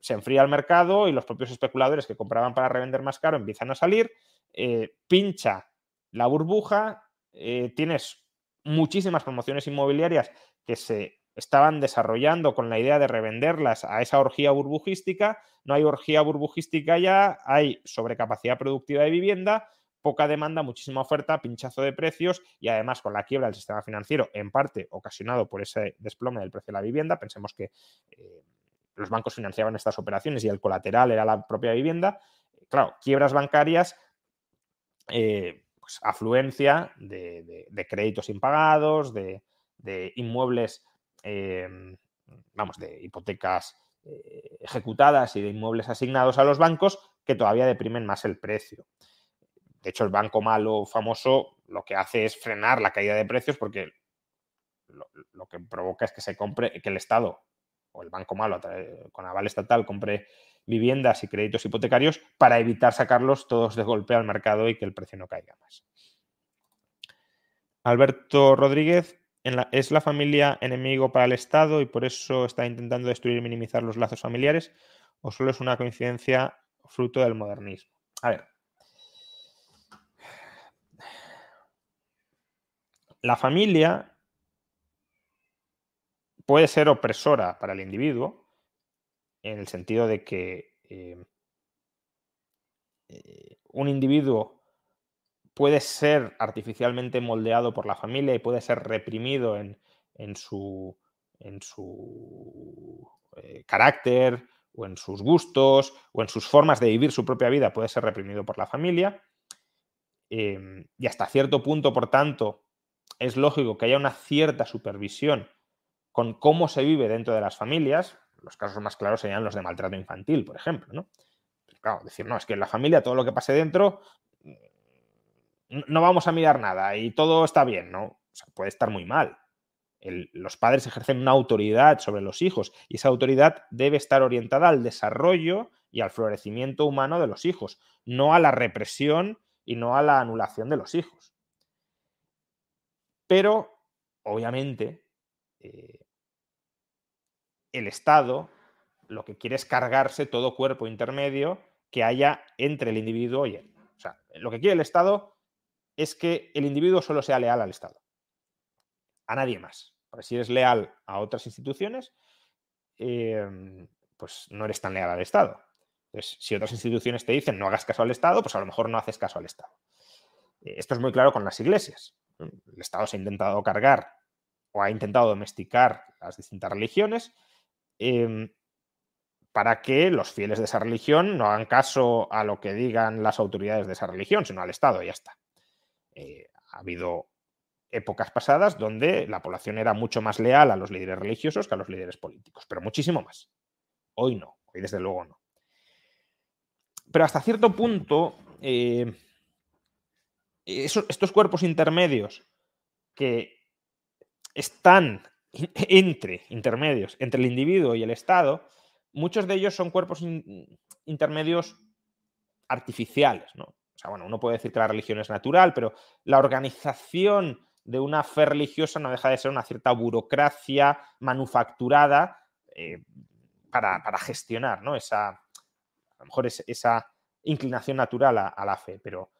se enfría el mercado y los propios especuladores que compraban para revender más caro empiezan a salir, eh, pincha la burbuja, eh, tienes muchísimas promociones inmobiliarias que se estaban desarrollando con la idea de revenderlas a esa orgía burbujística. No hay orgía burbujística ya, hay sobrecapacidad productiva de vivienda, poca demanda, muchísima oferta, pinchazo de precios y además con la quiebra del sistema financiero, en parte ocasionado por ese desplome del precio de la vivienda. Pensemos que eh, los bancos financiaban estas operaciones y el colateral era la propia vivienda. Claro, quiebras bancarias, eh, pues afluencia de, créditos impagados, de, inmuebles, em, vamos, de hipotecas eh, ejecutadas y de inmuebles asignados a los bancos que todavía deprimen más el precio. De hecho, el banco malo famoso lo que hace es frenar la caída de precios porque lo, lo que provoca es que se compre, que el Estado o el banco malo con aval estatal compre viviendas y créditos hipotecarios para evitar sacarlos todos de golpe al mercado y que el precio no caiga más. Alberto Rodríguez, ¿es la familia enemigo para el Estado y por eso está intentando destruir y minimizar los lazos familiares? ¿O solo es una coincidencia fruto del modernismo? A ver. La familia puede ser opresora para el individuo, en el sentido de que eh, eh, un individuo puede ser artificialmente moldeado por la familia y puede ser reprimido en, su, en su eh, carácter o en sus gustos o en sus formas de vivir su propia vida, puede ser reprimido por la familia. Em, y hasta cierto punto, por tanto, es lógico que haya una cierta supervisión con cómo se vive dentro de las familias. Los casos más claros serían los de maltrato infantil, por ejemplo. ¿no? claro, decir, no, es que en la familia todo lo que pase dentro mm, no vamos a mirar nada y todo está bien, ¿no? puede estar muy mal. los padres ejercen una autoridad sobre los hijos y esa autoridad debe estar orientada al desarrollo y al florecimiento humano de los hijos, no a la represión y no a la anulación de los hijos. Pero, obviamente, eh, el Estado lo que quiere es cargarse todo cuerpo intermedio que haya entre el individuo y él. O sea, lo que quiere el Estado es que el individuo solo sea leal al Estado, a nadie más. Porque si eres leal a otras instituciones, em, pues no eres tan leal al Estado. Entonces, si otras instituciones te dicen no hagas caso al Estado, pues a lo mejor no haces caso al Estado. Eh, esto es muy claro con las iglesias. El Estado se ha intentado cargar o ha intentado domesticar las distintas religiones Em, para que los fieles de esa religión no hagan caso a lo que digan las autoridades de esa religión, sino al Estado, y ya está. Eh, ha habido épocas pasadas donde la población era mucho más leal a los líderes religiosos que a los líderes políticos, pero muchísimo más. Hoy no, hoy desde luego no. Pero hasta cierto punto, eh, estos cuerpos intermedios que están entre intermedios, entre el individuo y el Estado, muchos de ellos son cuerpos intermedios artificiales, ¿no? O sea, bueno, uno puede decir que la religión es natural, pero la organización de una fe religiosa no deja de ser una cierta burocracia manufacturada eh, para, gestionar, ¿no? Esa, a lo mejor es, esa inclinación natural a, la fe, pero,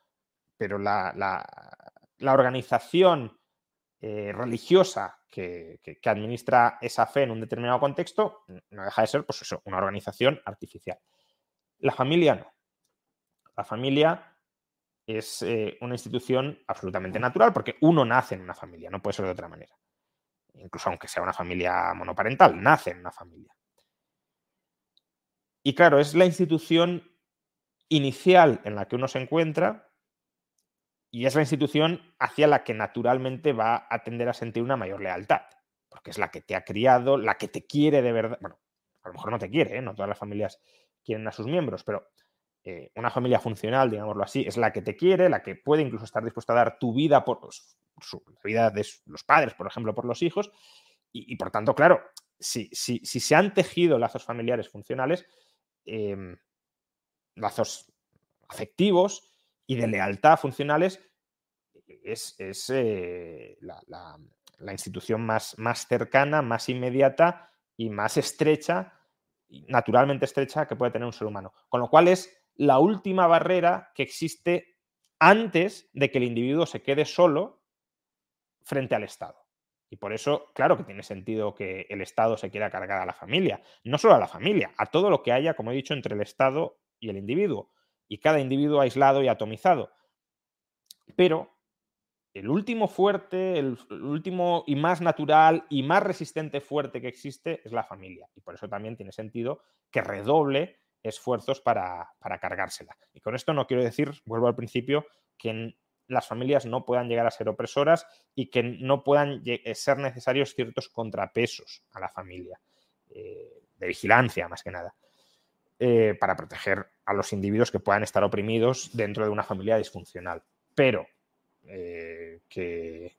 pero la, la organización eh, religiosa que, administra esa fe en un determinado contexto no deja de ser pues eso, una organización artificial. La familia no. La familia es eh, una institución absolutamente natural porque uno nace en una familia, no puede ser de otra manera. Incluso aunque sea una familia monoparental, nace en una familia. Y claro, es la institución inicial en la que uno se encuentra y es la institución hacia la que naturalmente va a tender a sentir una mayor lealtad, porque es la que te ha criado, la que te quiere de verdad. Bueno, a lo mejor no te quiere, ¿eh? no todas las familias quieren a sus miembros, pero eh, una familia funcional, digámoslo así, es la que te quiere, la que puede incluso estar dispuesta a dar tu vida por, la vida de los padres, por ejemplo, por los hijos, y, por tanto, claro, si, si, se han tejido lazos familiares funcionales, em, lazos afectivos y de lealtad funcionales, es, eh, la, institución más, más cercana, más inmediata y más estrecha, naturalmente estrecha, que puede tener un ser humano. Con lo cual es la última barrera que existe antes de que el individuo se quede solo frente al Estado. Y por eso, claro que tiene sentido que el Estado se quiera cargar a la familia, no solo a la familia, a todo lo que haya, como he dicho, entre el Estado y el individuo, y cada individuo aislado y atomizado. Pero el último fuerte, el último y más natural y más resistente fuerte que existe es la familia. Y por eso también tiene sentido que redoble esfuerzos para, para cargársela. Y con esto no quiero decir, vuelvo al principio, que las familias no puedan llegar a ser opresoras y que no puedan eh, ser necesarios ciertos contrapesos a la familia, eh, de vigilancia más que nada, eh, para proteger a los individuos que puedan estar oprimidos dentro de una familia disfuncional. Pero que,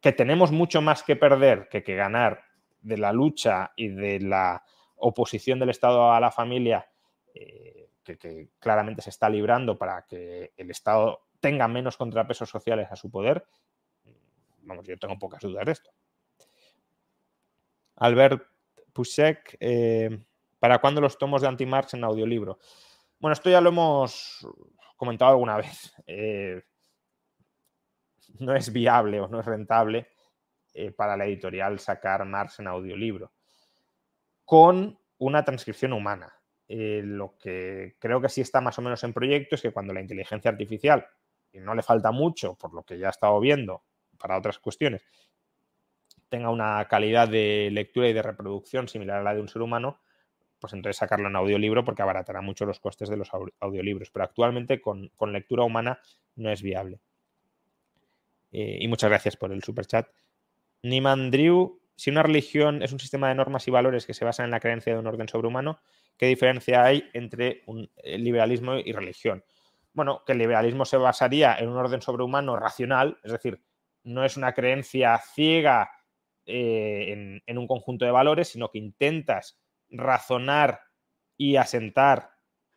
que, tenemos mucho más que perder que, que ganar de la lucha y de la oposición del Estado a la familia que, claramente se está librando para que el Estado tenga menos contrapesos sociales a su poder, vamos, yo tengo pocas dudas de esto. Albert Pusek, eh, ¿para cuándo los tomos de Anti-Marx en audiolibro? Bueno, esto ya lo hemos comentado alguna vez. Eh, no es viable o no es rentable eh, para la editorial sacar Marx en audiolibro con una transcripción humana. lo que creo que sí está más o menos en proyecto es que cuando la inteligencia artificial y no le falta mucho, por lo que ya he estado viendo para otras cuestiones, tenga una calidad de lectura y de reproducción similar a la de un ser humano, pues entonces sacarlo en audiolibro porque abaratará mucho los costes de los audiolibros. Pero actualmente con, lectura humana no es viable. Eh, y muchas gracias por el super chat. Nimandriu, si una religión es un sistema de normas y valores que se basan en la creencia de un orden sobrehumano, ¿qué diferencia hay entre un, liberalismo y religión? bueno, que el liberalismo se basaría en un orden sobrehumano racional, es decir, no es una creencia ciega eh, en, un conjunto de valores, sino que intentas razonar y asentar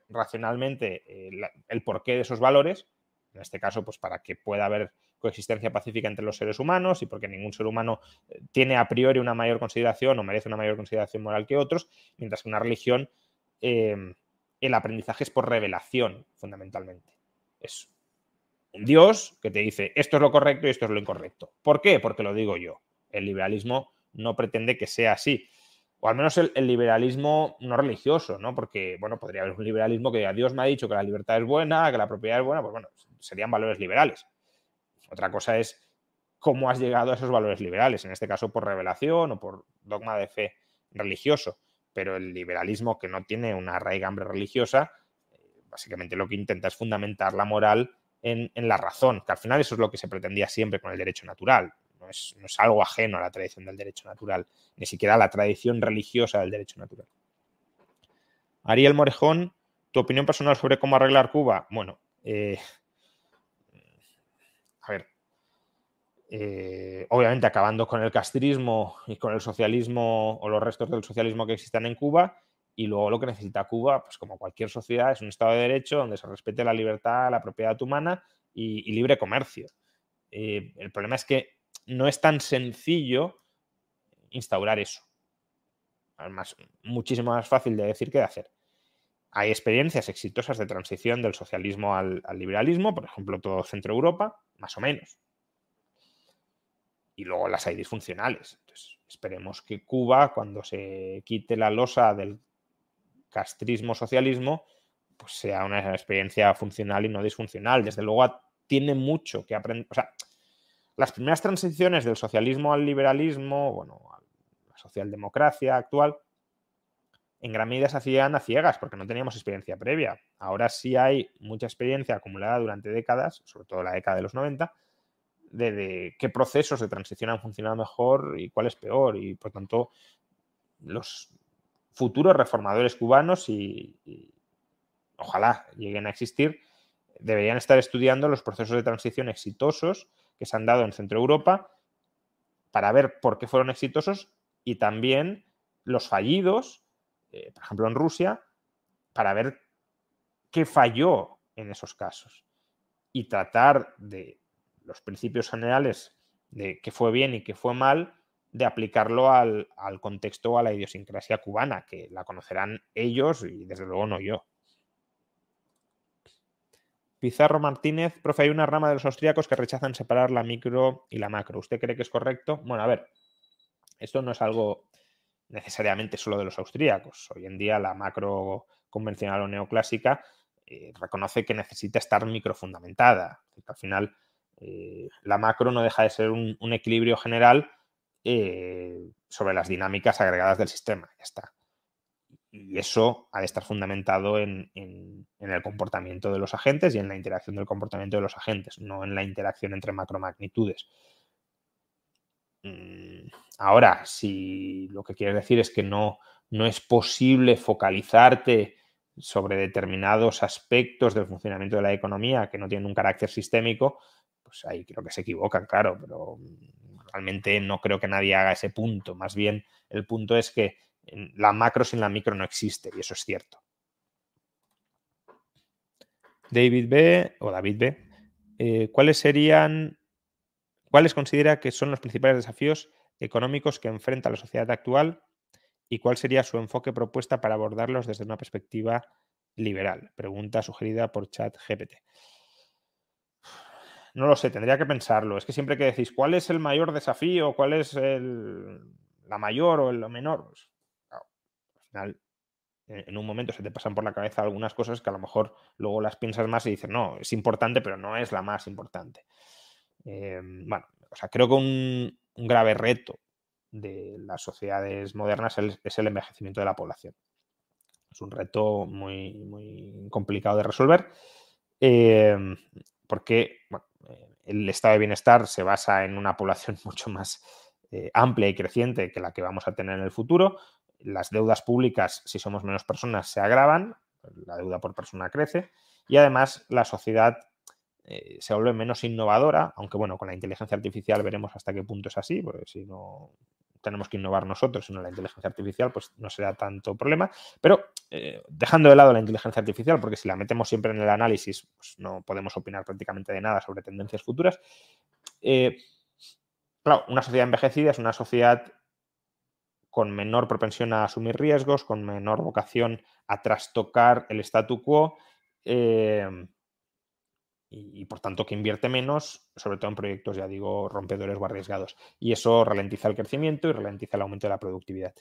racionalmente eh, el porqué de esos valores, en este caso, pues para que pueda haber coexistencia pacífica entre los seres humanos y porque ningún ser humano eh, tiene a priori una mayor consideración o merece una mayor consideración moral que otros, mientras que una religión el aprendizaje es por revelación, fundamentalmente. Es un Dios que te dice esto es lo correcto y esto es lo incorrecto. ¿Por qué? Porque lo digo yo. El liberalismo no pretende que sea así. O al menos el, liberalismo no religioso, ¿no? Porque, bueno, podría haber un liberalismo que diga, Dios me ha dicho que la libertad es buena, que la propiedad es buena, pues bueno, serían valores liberales. Otra cosa es cómo has llegado a esos valores liberales, en este caso por revelación o por dogma de fe religioso pero el liberalismo que no tiene una raigambre religiosa, eh, básicamente lo que intenta es fundamentar la moral en, la razón, que al final eso es lo que se pretendía siempre con el derecho natural. No es, no es algo ajeno a la tradición del derecho natural, ni siquiera a la tradición religiosa del derecho natural. Ariel Morejón, tu opinión personal sobre cómo arreglar Cuba. Bueno, eh, a ver, eh, obviamente acabando con el castrismo y con el socialismo o los restos del socialismo que existan en Cuba. Y luego lo que necesita Cuba, pues como cualquier sociedad, es un Estado de Derecho donde se respete la libertad, la propiedad humana y, libre comercio. Eh, el problema es que no es tan sencillo instaurar eso. Además, muchísimo más fácil de decir que de hacer. Hay experiencias exitosas de transición del socialismo al, al liberalismo, por ejemplo, todo Centro Europa, más o menos y luego las hay disfuncionales. Entonces, esperemos que Cuba, cuando se quite la losa del castrismo-socialismo, pues sea una experiencia funcional y no disfuncional. Desde luego tiene mucho que aprender. O sea, las primeras transiciones del socialismo al liberalismo, bueno, a la socialdemocracia actual, en gran medida se hacían a ciegas porque no teníamos experiencia previa. Ahora sí hay mucha experiencia acumulada durante décadas, sobre todo la década de los 90, de, qué procesos de transición han funcionado mejor y cuál es peor. Y por tanto, los futuros reformadores cubanos y, ojalá lleguen a existir, deberían estar estudiando los procesos de transición exitosos que se han dado en Centro Europa para ver por qué fueron exitosos y también los fallidos, eh, por ejemplo en Rusia, para ver qué falló en esos casos y tratar de los principios generales de qué fue bien y qué fue mal, de aplicarlo al, al contexto o a la idiosincrasia cubana, que la conocerán ellos y desde luego no yo. Pizarro Martínez, profe, hay una rama de los austríacos que rechazan separar la micro y la macro. ¿Usted cree que es correcto? Bueno, a ver, esto no es algo necesariamente solo de los austríacos. Hoy en día la macro convencional o neoclásica eh, reconoce que necesita estar microfundamentada. Al final, eh, la macro no deja de ser un, equilibrio general eh, sobre las dinámicas agregadas del sistema. Ya está y eso ha de estar fundamentado en, el comportamiento de los agentes y en la interacción del comportamiento de los agentes, no en la interacción entre macromagnitudes. Mm, ahora, si lo que quieres decir es que no, no es posible focalizarte sobre determinados aspectos del funcionamiento de la economía que no tienen un carácter sistémico, pues ahí creo que se equivocan, claro, pero realmente no creo que nadie haga ese punto. Más bien, el punto es que la macro sin la micro no existe y eso es cierto. David B. o David B. Eh, ¿Cuáles serían, cuáles considera que son los principales desafíos económicos que enfrenta la sociedad actual y cuál sería su enfoque propuesta para abordarlos desde una perspectiva liberal? Pregunta sugerida por ChatGPT. No lo sé, tendría que pensarlo. Es que siempre que decís cuál es el mayor desafío, cuál es la mayor o el menor, en un momento se te pasan por la cabeza algunas cosas que a lo mejor luego las piensas más y dices, no, es importante, pero no es la más importante. Em, bueno, o sea, creo que un, grave reto de las sociedades modernas es el envejecimiento de la población. Es un reto muy, muy complicado de resolver em, porque el estado de bienestar se basa en una población mucho más eh, amplia y creciente que la que vamos a tener en el futuro, las deudas públicas, si somos menos personas, se agravan, la deuda por persona crece y además la sociedad eh, se vuelve menos innovadora, aunque bueno, con la inteligencia artificial veremos hasta qué punto es así, porque si no tenemos que innovar nosotros, sino la inteligencia artificial, pues no será tanto problema. Pero eh, dejando de lado la inteligencia artificial, porque si la metemos siempre en el análisis, pues no podemos opinar prácticamente de nada sobre tendencias futuras. Eh, claro, una sociedad envejecida es una sociedad con menor propensión a asumir riesgos, con menor vocación a trastocar el statu quo em, y, por tanto que invierte menos, sobre todo en proyectos, ya digo, rompedores o arriesgados. Y eso ralentiza el crecimiento y ralentiza el aumento de la productividad.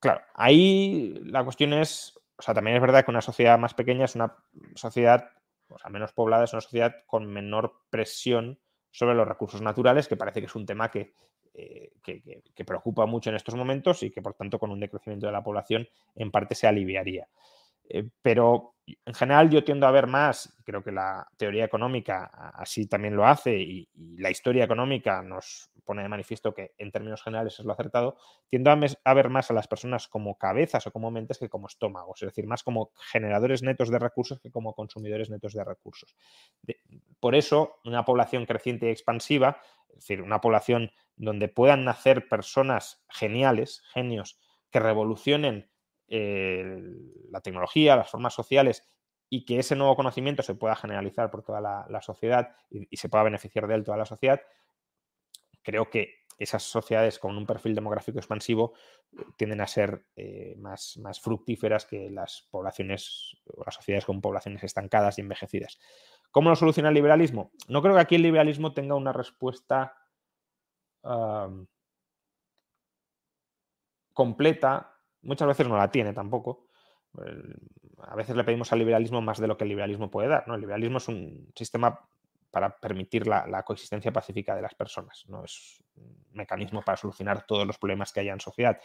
Claro, ahí la cuestión es, o sea, también es verdad que una sociedad más pequeña es una sociedad, o sea, menos poblada, es una sociedad con menor presión sobre los recursos naturales, que parece que es un tema que, eh, que, preocupa mucho en estos momentos y que por tanto con un decrecimiento de la población en parte se aliviaría. Eh, pero en general yo tiendo a ver más, creo que la teoría económica así también lo hace y, la historia económica nos pone de manifiesto que en términos generales es lo acertado, tiendo a, ver más a las personas como cabezas o como mentes que como estómagos, es decir, más como generadores netos de recursos que como consumidores netos de recursos. por eso, una población creciente y expansiva, es decir, una población donde puedan nacer personas geniales, genios, que revolucionen eh, la tecnología, las formas sociales y que ese nuevo conocimiento se pueda generalizar por toda la, sociedad y, se pueda beneficiar de él toda la sociedad, creo que esas sociedades con un perfil demográfico expansivo eh, tienden a ser eh, más, más, fructíferas que las poblaciones o las sociedades con poblaciones estancadas y envejecidas. ¿Cómo lo soluciona el liberalismo? No creo que aquí el liberalismo tenga una respuesta completa, muchas veces no la tiene tampoco. A veces le pedimos al liberalismo más de lo que el liberalismo puede dar. ¿no? El liberalismo es un sistema para permitir la, coexistencia pacífica de las personas, no es un mecanismo para solucionar todos los problemas que haya en sociedad.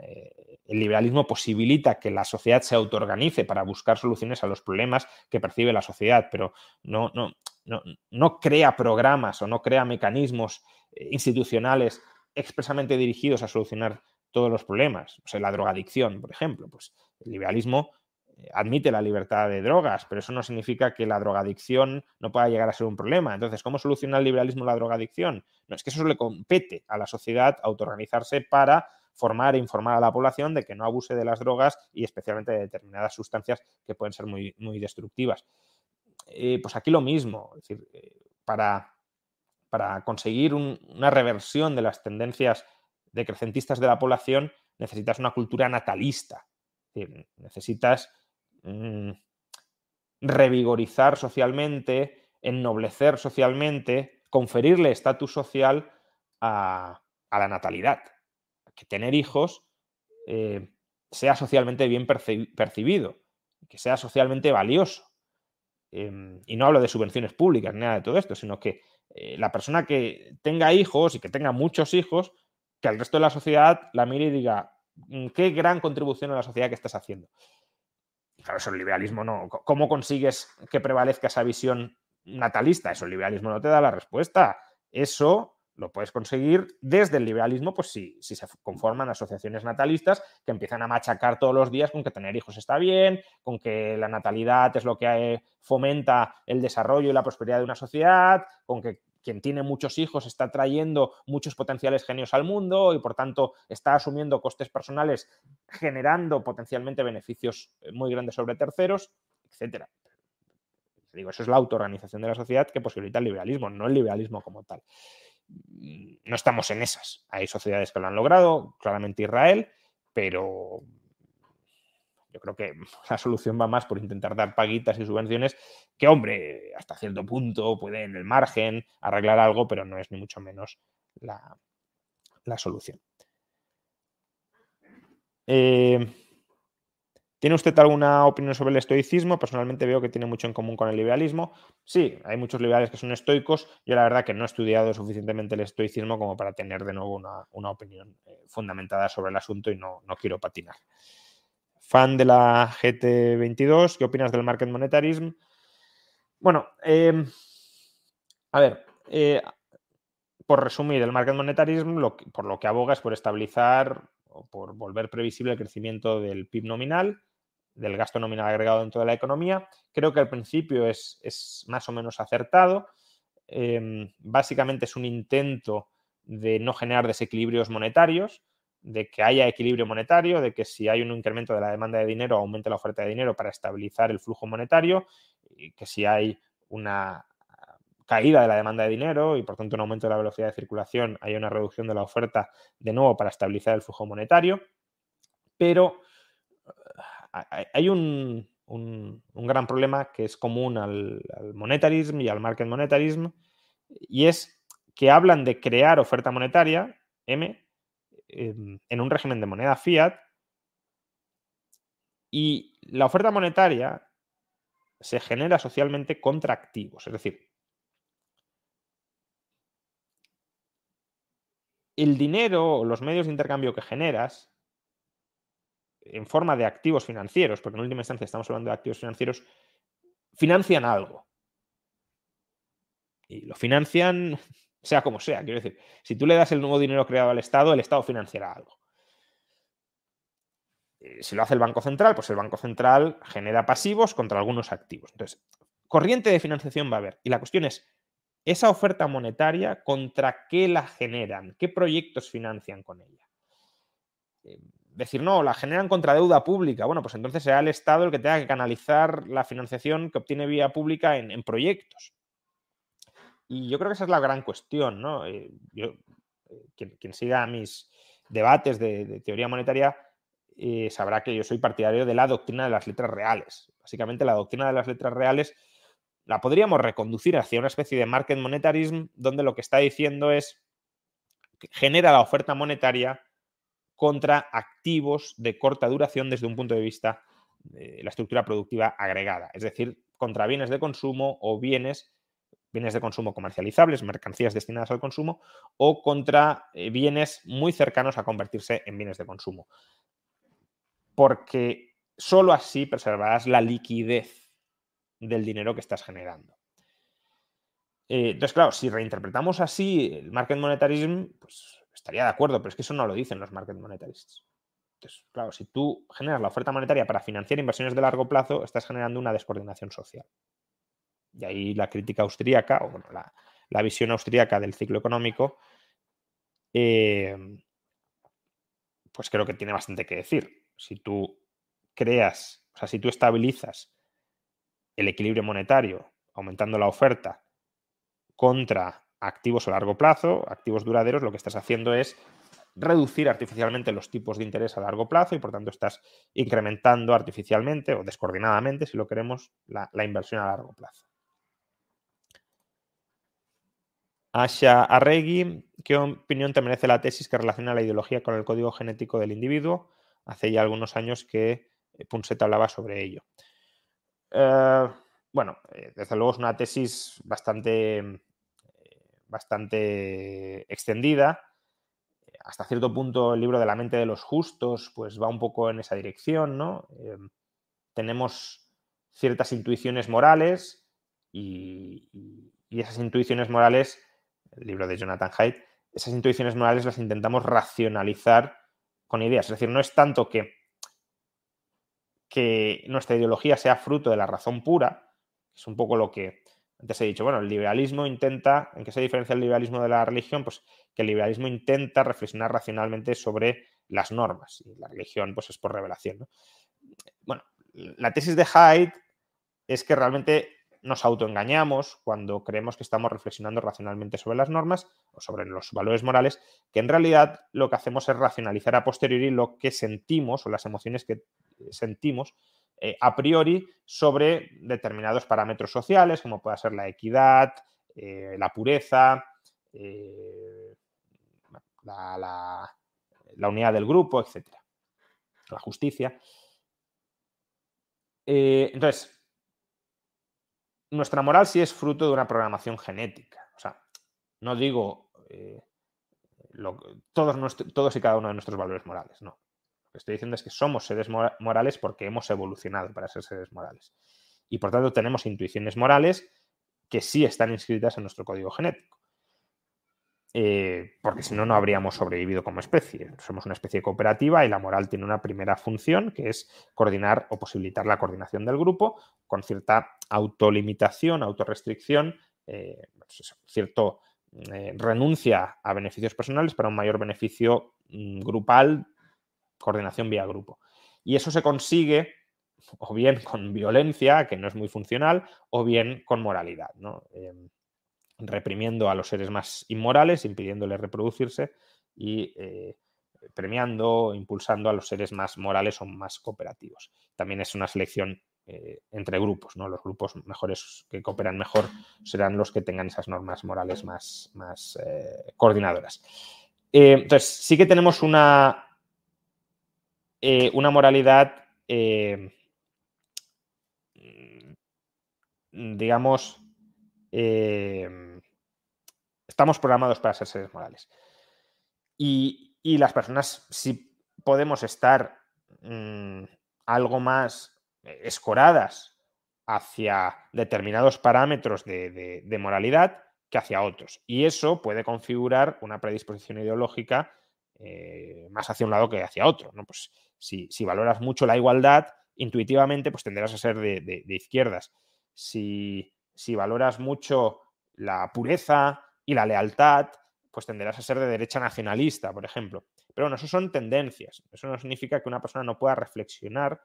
eh, el liberalismo posibilita que la sociedad se autoorganice para buscar soluciones a los problemas que percibe la sociedad, pero no, no, no, crea programas o no crea mecanismos eh, institucionales expresamente dirigidos a solucionar todos los problemas. O sea, la drogadicción, por ejemplo. Pues el liberalismo eh, admite la libertad de drogas, pero eso no significa que la drogadicción no pueda llegar a ser un problema. Entonces, ¿cómo soluciona el liberalismo la drogadicción? No, es que eso le compete a la sociedad autoorganizarse para formar e informar a la población de que no abuse de las drogas y especialmente de determinadas sustancias que pueden ser muy, muy destructivas. Eh, pues aquí lo mismo, es decir, eh, para, para, conseguir una reversión de las tendencias decrecentistas de la población necesitas una cultura natalista, necesitas mm, revigorizar socialmente, ennoblecer socialmente, conferirle estatus social a la natalidad que tener hijos eh, sea socialmente bien percibido, que sea socialmente valioso. Em, y no hablo de subvenciones públicas nada de todo esto, sino que eh, la persona que tenga hijos y que tenga muchos hijos, que al resto de la sociedad la mire y diga, mm, qué gran contribución a la sociedad que estás haciendo. Claro, eso el liberalismo no. ¿Cómo consigues que prevalezca esa visión natalista? Eso el liberalismo no te da la respuesta. Eso lo puedes conseguir desde el liberalismo, pues si, si se conforman asociaciones natalistas que empiezan a machacar todos los días con que tener hijos está bien, con que la natalidad es lo que fomenta el desarrollo y la prosperidad de una sociedad, con que quien tiene muchos hijos está trayendo muchos potenciales genios al mundo y por tanto está asumiendo costes personales generando potencialmente beneficios eh, muy grandes sobre terceros, etcétera. Digo, eso es la autoorganización de la sociedad que posibilita el liberalismo, no el liberalismo como tal. Mm, no estamos en esas. Hay sociedades que lo han logrado, claramente Israel, pero yo creo que la solución va más por intentar dar paguitas y subvenciones que, hombre, hasta cierto punto puede en el margen arreglar algo, pero no es ni mucho menos la, solución. Eh, ¿Tiene usted alguna opinión sobre el estoicismo? Personalmente veo que tiene mucho en común con el liberalismo. Sí, hay muchos liberales que son estoicos. Yo la verdad que no he estudiado suficientemente el estoicismo como para tener de nuevo una, opinión eh, fundamentada sobre el asunto y no, quiero patinar. Fan de la GT22, ¿qué opinas del market monetarism? Bueno, em, a ver, eh, por resumir, el market monetarism por lo que aboga es por estabilizar o por volver previsible el crecimiento del PIB nominal del gasto nominal agregado dentro de la economía. Creo que al principio es, más o menos acertado. Em, básicamente es un intento de no generar desequilibrios monetarios, de que haya equilibrio monetario, de que si hay un incremento de la demanda de dinero, aumente la oferta de dinero para estabilizar el flujo monetario, y que si hay una caída de la demanda de dinero y por tanto un aumento de la velocidad de circulación, hay una reducción de la oferta de nuevo para estabilizar el flujo monetario. Pero hay un, gran problema que es común al, monetarismo y al market monetarism, y es que hablan de crear oferta monetaria, M, en un régimen de moneda fiat, y la oferta monetaria se genera socialmente contra activos, es decir, el dinero o los medios de intercambio que generas en forma de activos financieros, porque en última instancia estamos hablando de activos financieros, financian algo. Y lo financian sea como sea. Quiero decir, si tú le das el nuevo dinero creado al Estado, el Estado financiará algo. Eh, si lo hace el Banco Central, pues el Banco Central genera pasivos contra algunos activos. Entonces, corriente de financiación va a haber. Y la cuestión es, esa oferta monetaria, ¿contra qué la generan? ¿Qué proyectos financian con ella? Decir, no, la generan contra deuda pública. Bueno, pues entonces será el Estado el que tenga que canalizar la financiación que obtiene vía pública en, proyectos. Y yo creo que esa es la gran cuestión, ¿no? Eh, yo, eh, quien, siga mis debates de, teoría monetaria eh, sabrá que yo soy partidario de la doctrina de las letras reales. Básicamente la doctrina de las letras reales la podríamos reconducir hacia una especie de market monetarism donde lo que está diciendo es que genera la oferta monetaria contra activos de corta duración desde un punto de vista de la estructura productiva agregada, es decir, contra bienes de consumo o bienes bienes de consumo comercializables, mercancías destinadas al consumo, o contra eh, bienes muy cercanos a convertirse en bienes de consumo. Porque solo así preservarás la liquidez del dinero que estás generando. Eh, entonces, claro, si reinterpretamos así el market monetarism, pues estaría de acuerdo, pero es que eso no lo dicen los market monetarists. Entonces, claro, si tú generas la oferta monetaria para financiar inversiones de largo plazo, estás generando una descoordinación social. Y ahí la crítica austríaca, o bueno, la, visión austríaca del ciclo económico, eh, pues creo que tiene bastante que decir. Si tú creas, o sea, si tú estabilizas el equilibrio monetario, aumentando la oferta contra activos a largo plazo, activos duraderos, lo que estás haciendo es reducir artificialmente los tipos de interés a largo plazo y por tanto estás incrementando artificialmente o descoordinadamente, si lo queremos, la, inversión a largo plazo. Asha Arregui, ¿qué opinión te merece la tesis que relaciona la ideología con el código genético del individuo? Hace ya algunos años que eh, Punset hablaba sobre ello. Eh, bueno, eh, desde luego es una tesis bastante, bastante extendida hasta cierto punto el libro de la mente de los justos pues va un poco en esa dirección, ¿no? Em, tenemos ciertas intuiciones morales y, esas intuiciones morales, el libro de Jonathan Haidt, esas intuiciones morales las intentamos racionalizar con ideas. Es decir, no es tanto que, que nuestra ideología sea fruto de la razón pura, es un poco lo que antes he dicho, bueno, el liberalismo intenta, ¿en qué se diferencia el liberalismo de la religión? Pues que el liberalismo intenta reflexionar racionalmente sobre las normas la religión pues es por revelación. Bueno, la tesis de Hyde es que realmente nos autoengañamos cuando creemos que estamos reflexionando racionalmente sobre las normas o sobre los valores morales, que en realidad lo que hacemos es racionalizar a posteriori lo que sentimos o las emociones que sentimos eh, a priori sobre determinados parámetros sociales, como pueda ser la equidad, eh, la pureza, eh, la, unidad del grupo, etc. La justicia. entonces, nuestra moral sí es fruto de una programación genética. O sea, no digo todos, todos y cada uno de nuestros valores morales, no que estoy diciendo es que somos seres morales porque hemos evolucionado para ser seres morales. Y por tanto tenemos intuiciones morales que sí están inscritas en nuestro código genético. Eh, porque si no, no habríamos sobrevivido como especie. Somos una especie cooperativa y la moral tiene una primera función que es coordinar o posibilitar la coordinación del grupo con cierta autolimitación, autorrestricción, eh, pues cierto eh, renuncia a beneficios personales para un mayor beneficio mm, grupal coordinación vía grupo. Y eso se consigue o bien con violencia, que no es muy funcional, o bien con moralidad, em, reprimiendo a los seres más inmorales, impidiéndoles reproducirse y eh, premiando, impulsando a los seres más morales o más cooperativos. También es una selección eh, entre grupos, ¿no? Los grupos mejores que cooperan mejor serán los que tengan esas normas morales más, más eh, coordinadoras. entonces, sí que tenemos una, eh, una moralidad, eh, digamos, eh, estamos programados para ser seres morales. Y, las personas, si podemos estar mm, algo más escoradas hacia determinados parámetros de, moralidad que hacia otros. Y eso puede configurar una predisposición ideológica más hacia un lado que hacia otro. ¿no? Pues si, valoras mucho la igualdad, intuitivamente pues tenderás a ser de, izquierdas. Si, valoras mucho la pureza y la lealtad, pues tenderás a ser de derecha nacionalista, por ejemplo. Pero bueno, eso son tendencias. Eso no significa que una persona no pueda reflexionar.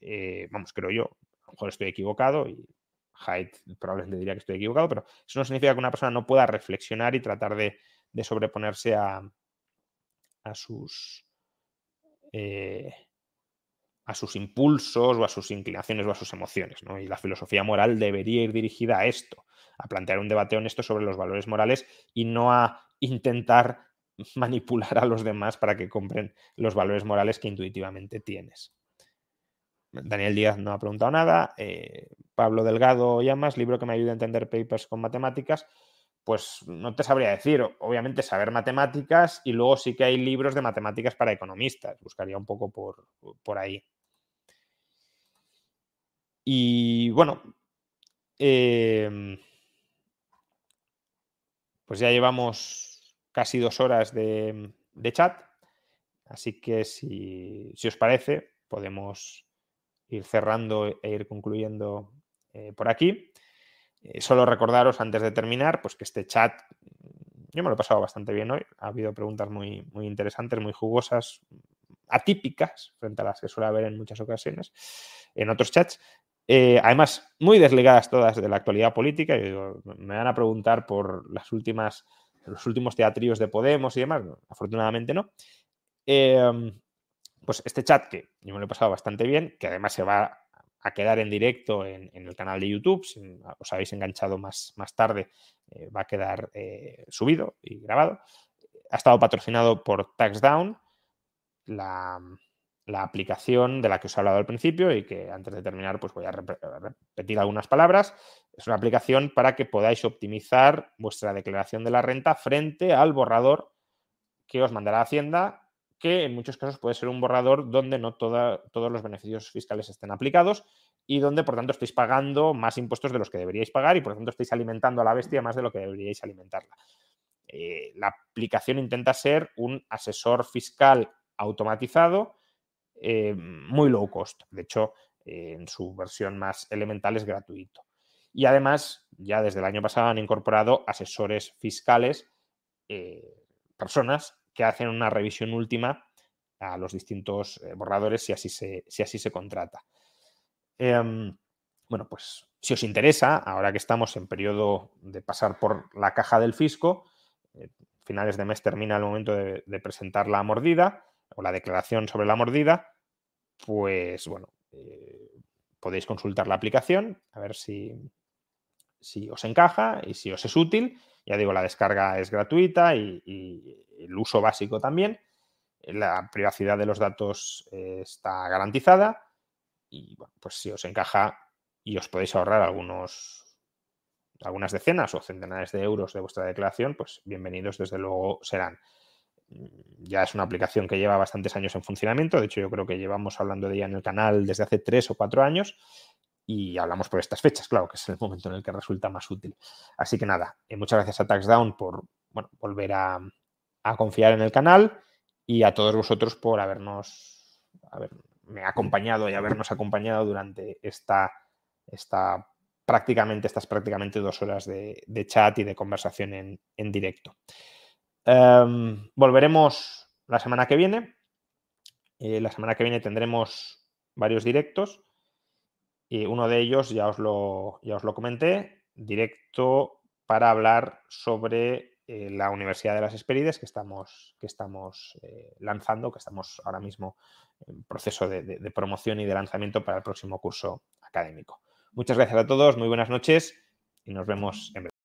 Eh, vamos, creo yo, a lo mejor estoy equivocado y Haidt probablemente diría que estoy equivocado, pero eso no significa que una persona no pueda reflexionar y tratar de, sobreponerse a, a, sus, eh, a sus impulsos o a sus inclinaciones o a sus emociones. Y la filosofía moral debería ir dirigida a esto, a plantear un debate honesto sobre los valores morales y no a intentar manipular a los demás para que compren los valores morales que intuitivamente tienes. Daniel Díaz no ha preguntado nada. Eh, Pablo Delgado Llamas, libro que me ayuda a entender papers con matemáticas, pues no te sabría decir, obviamente saber matemáticas y luego sí que hay libros de matemáticas para economistas, buscaría un poco por, por ahí. Y bueno, em, pues ya llevamos casi dos horas de, chat, así que si, os parece, podemos ir cerrando e ir concluyendo eh, por aquí. Eh, solo recordaros antes de terminar, pues que este chat, yo me lo he pasado bastante bien hoy. Ha habido preguntas muy, muy interesantes, muy jugosas, atípicas frente a las que suele haber en muchas ocasiones en otros chats. Eh, además, muy desligadas todas de la actualidad política. me van a preguntar por las últimas, los últimos teatrillos de Podemos y demás. afortunadamente no. Em, pues este chat que yo me lo he pasado bastante bien, que además se va a quedar en directo en, el canal de YouTube. Si os habéis enganchado más, más tarde, eh, va a quedar eh, subido y grabado. Ha estado patrocinado por TaxDown, la, la, aplicación de la que os he hablado al principio y que antes de terminar pues voy a repetir algunas palabras. Es una aplicación para que podáis optimizar vuestra declaración de la renta frente al borrador que os mandará Hacienda que en muchos casos puede ser un borrador donde no todos los beneficios fiscales estén aplicados y donde, por tanto, estáis pagando más impuestos de los que deberíais pagar y, por tanto, estáis alimentando a la bestia más de lo que deberíais alimentarla. Eh, la aplicación intenta ser un asesor fiscal automatizado eh, muy low cost. De hecho, eh, en su versión más elemental es gratuito. Y además, ya desde el año pasado han incorporado asesores fiscales, personas que hacen una revisión última a los distintos eh, borradores si así se, así se contrata. Em, bueno, pues si os interesa, ahora que estamos en periodo de pasar por la caja del fisco, eh, finales de mes termina el momento de, presentar la mordida o la declaración sobre la mordida, pues bueno, eh, podéis consultar la aplicación, a ver si, si os encaja y si os es útil. Ya digo, la descarga es gratuita y, el uso básico también. La privacidad de los datos eh, está garantizada y bueno, pues si os encaja y os podéis ahorrar algunos, algunas decenas o centenares de euros de vuestra declaración, pues bienvenidos desde luego serán. Ya es una aplicación que lleva bastantes años en funcionamiento, de hecho yo creo que llevamos hablando de ella en el canal desde hace tres o cuatro años y hablamos por estas fechas, claro, que es el momento en el que resulta más útil. Así que nada, eh, muchas gracias a TaxDown por bueno, volver a, confiar en el canal y a todos vosotros por habernos haberme acompañado y habernos acompañado durante esta, esta prácticamente, estas prácticamente dos horas de, chat y de conversación en, directo. Em, volveremos la semana que viene. Eh, la semana que viene tendremos varios directos. Y uno de ellos, ya os lo, ya os lo comenté, directo para hablar sobre eh, la Universidad de las Esperides que estamos, que estamos eh, lanzando, que estamos ahora mismo en proceso de, de promoción y de lanzamiento para el próximo curso académico. Muchas gracias a todos, muy buenas noches y nos vemos en breve.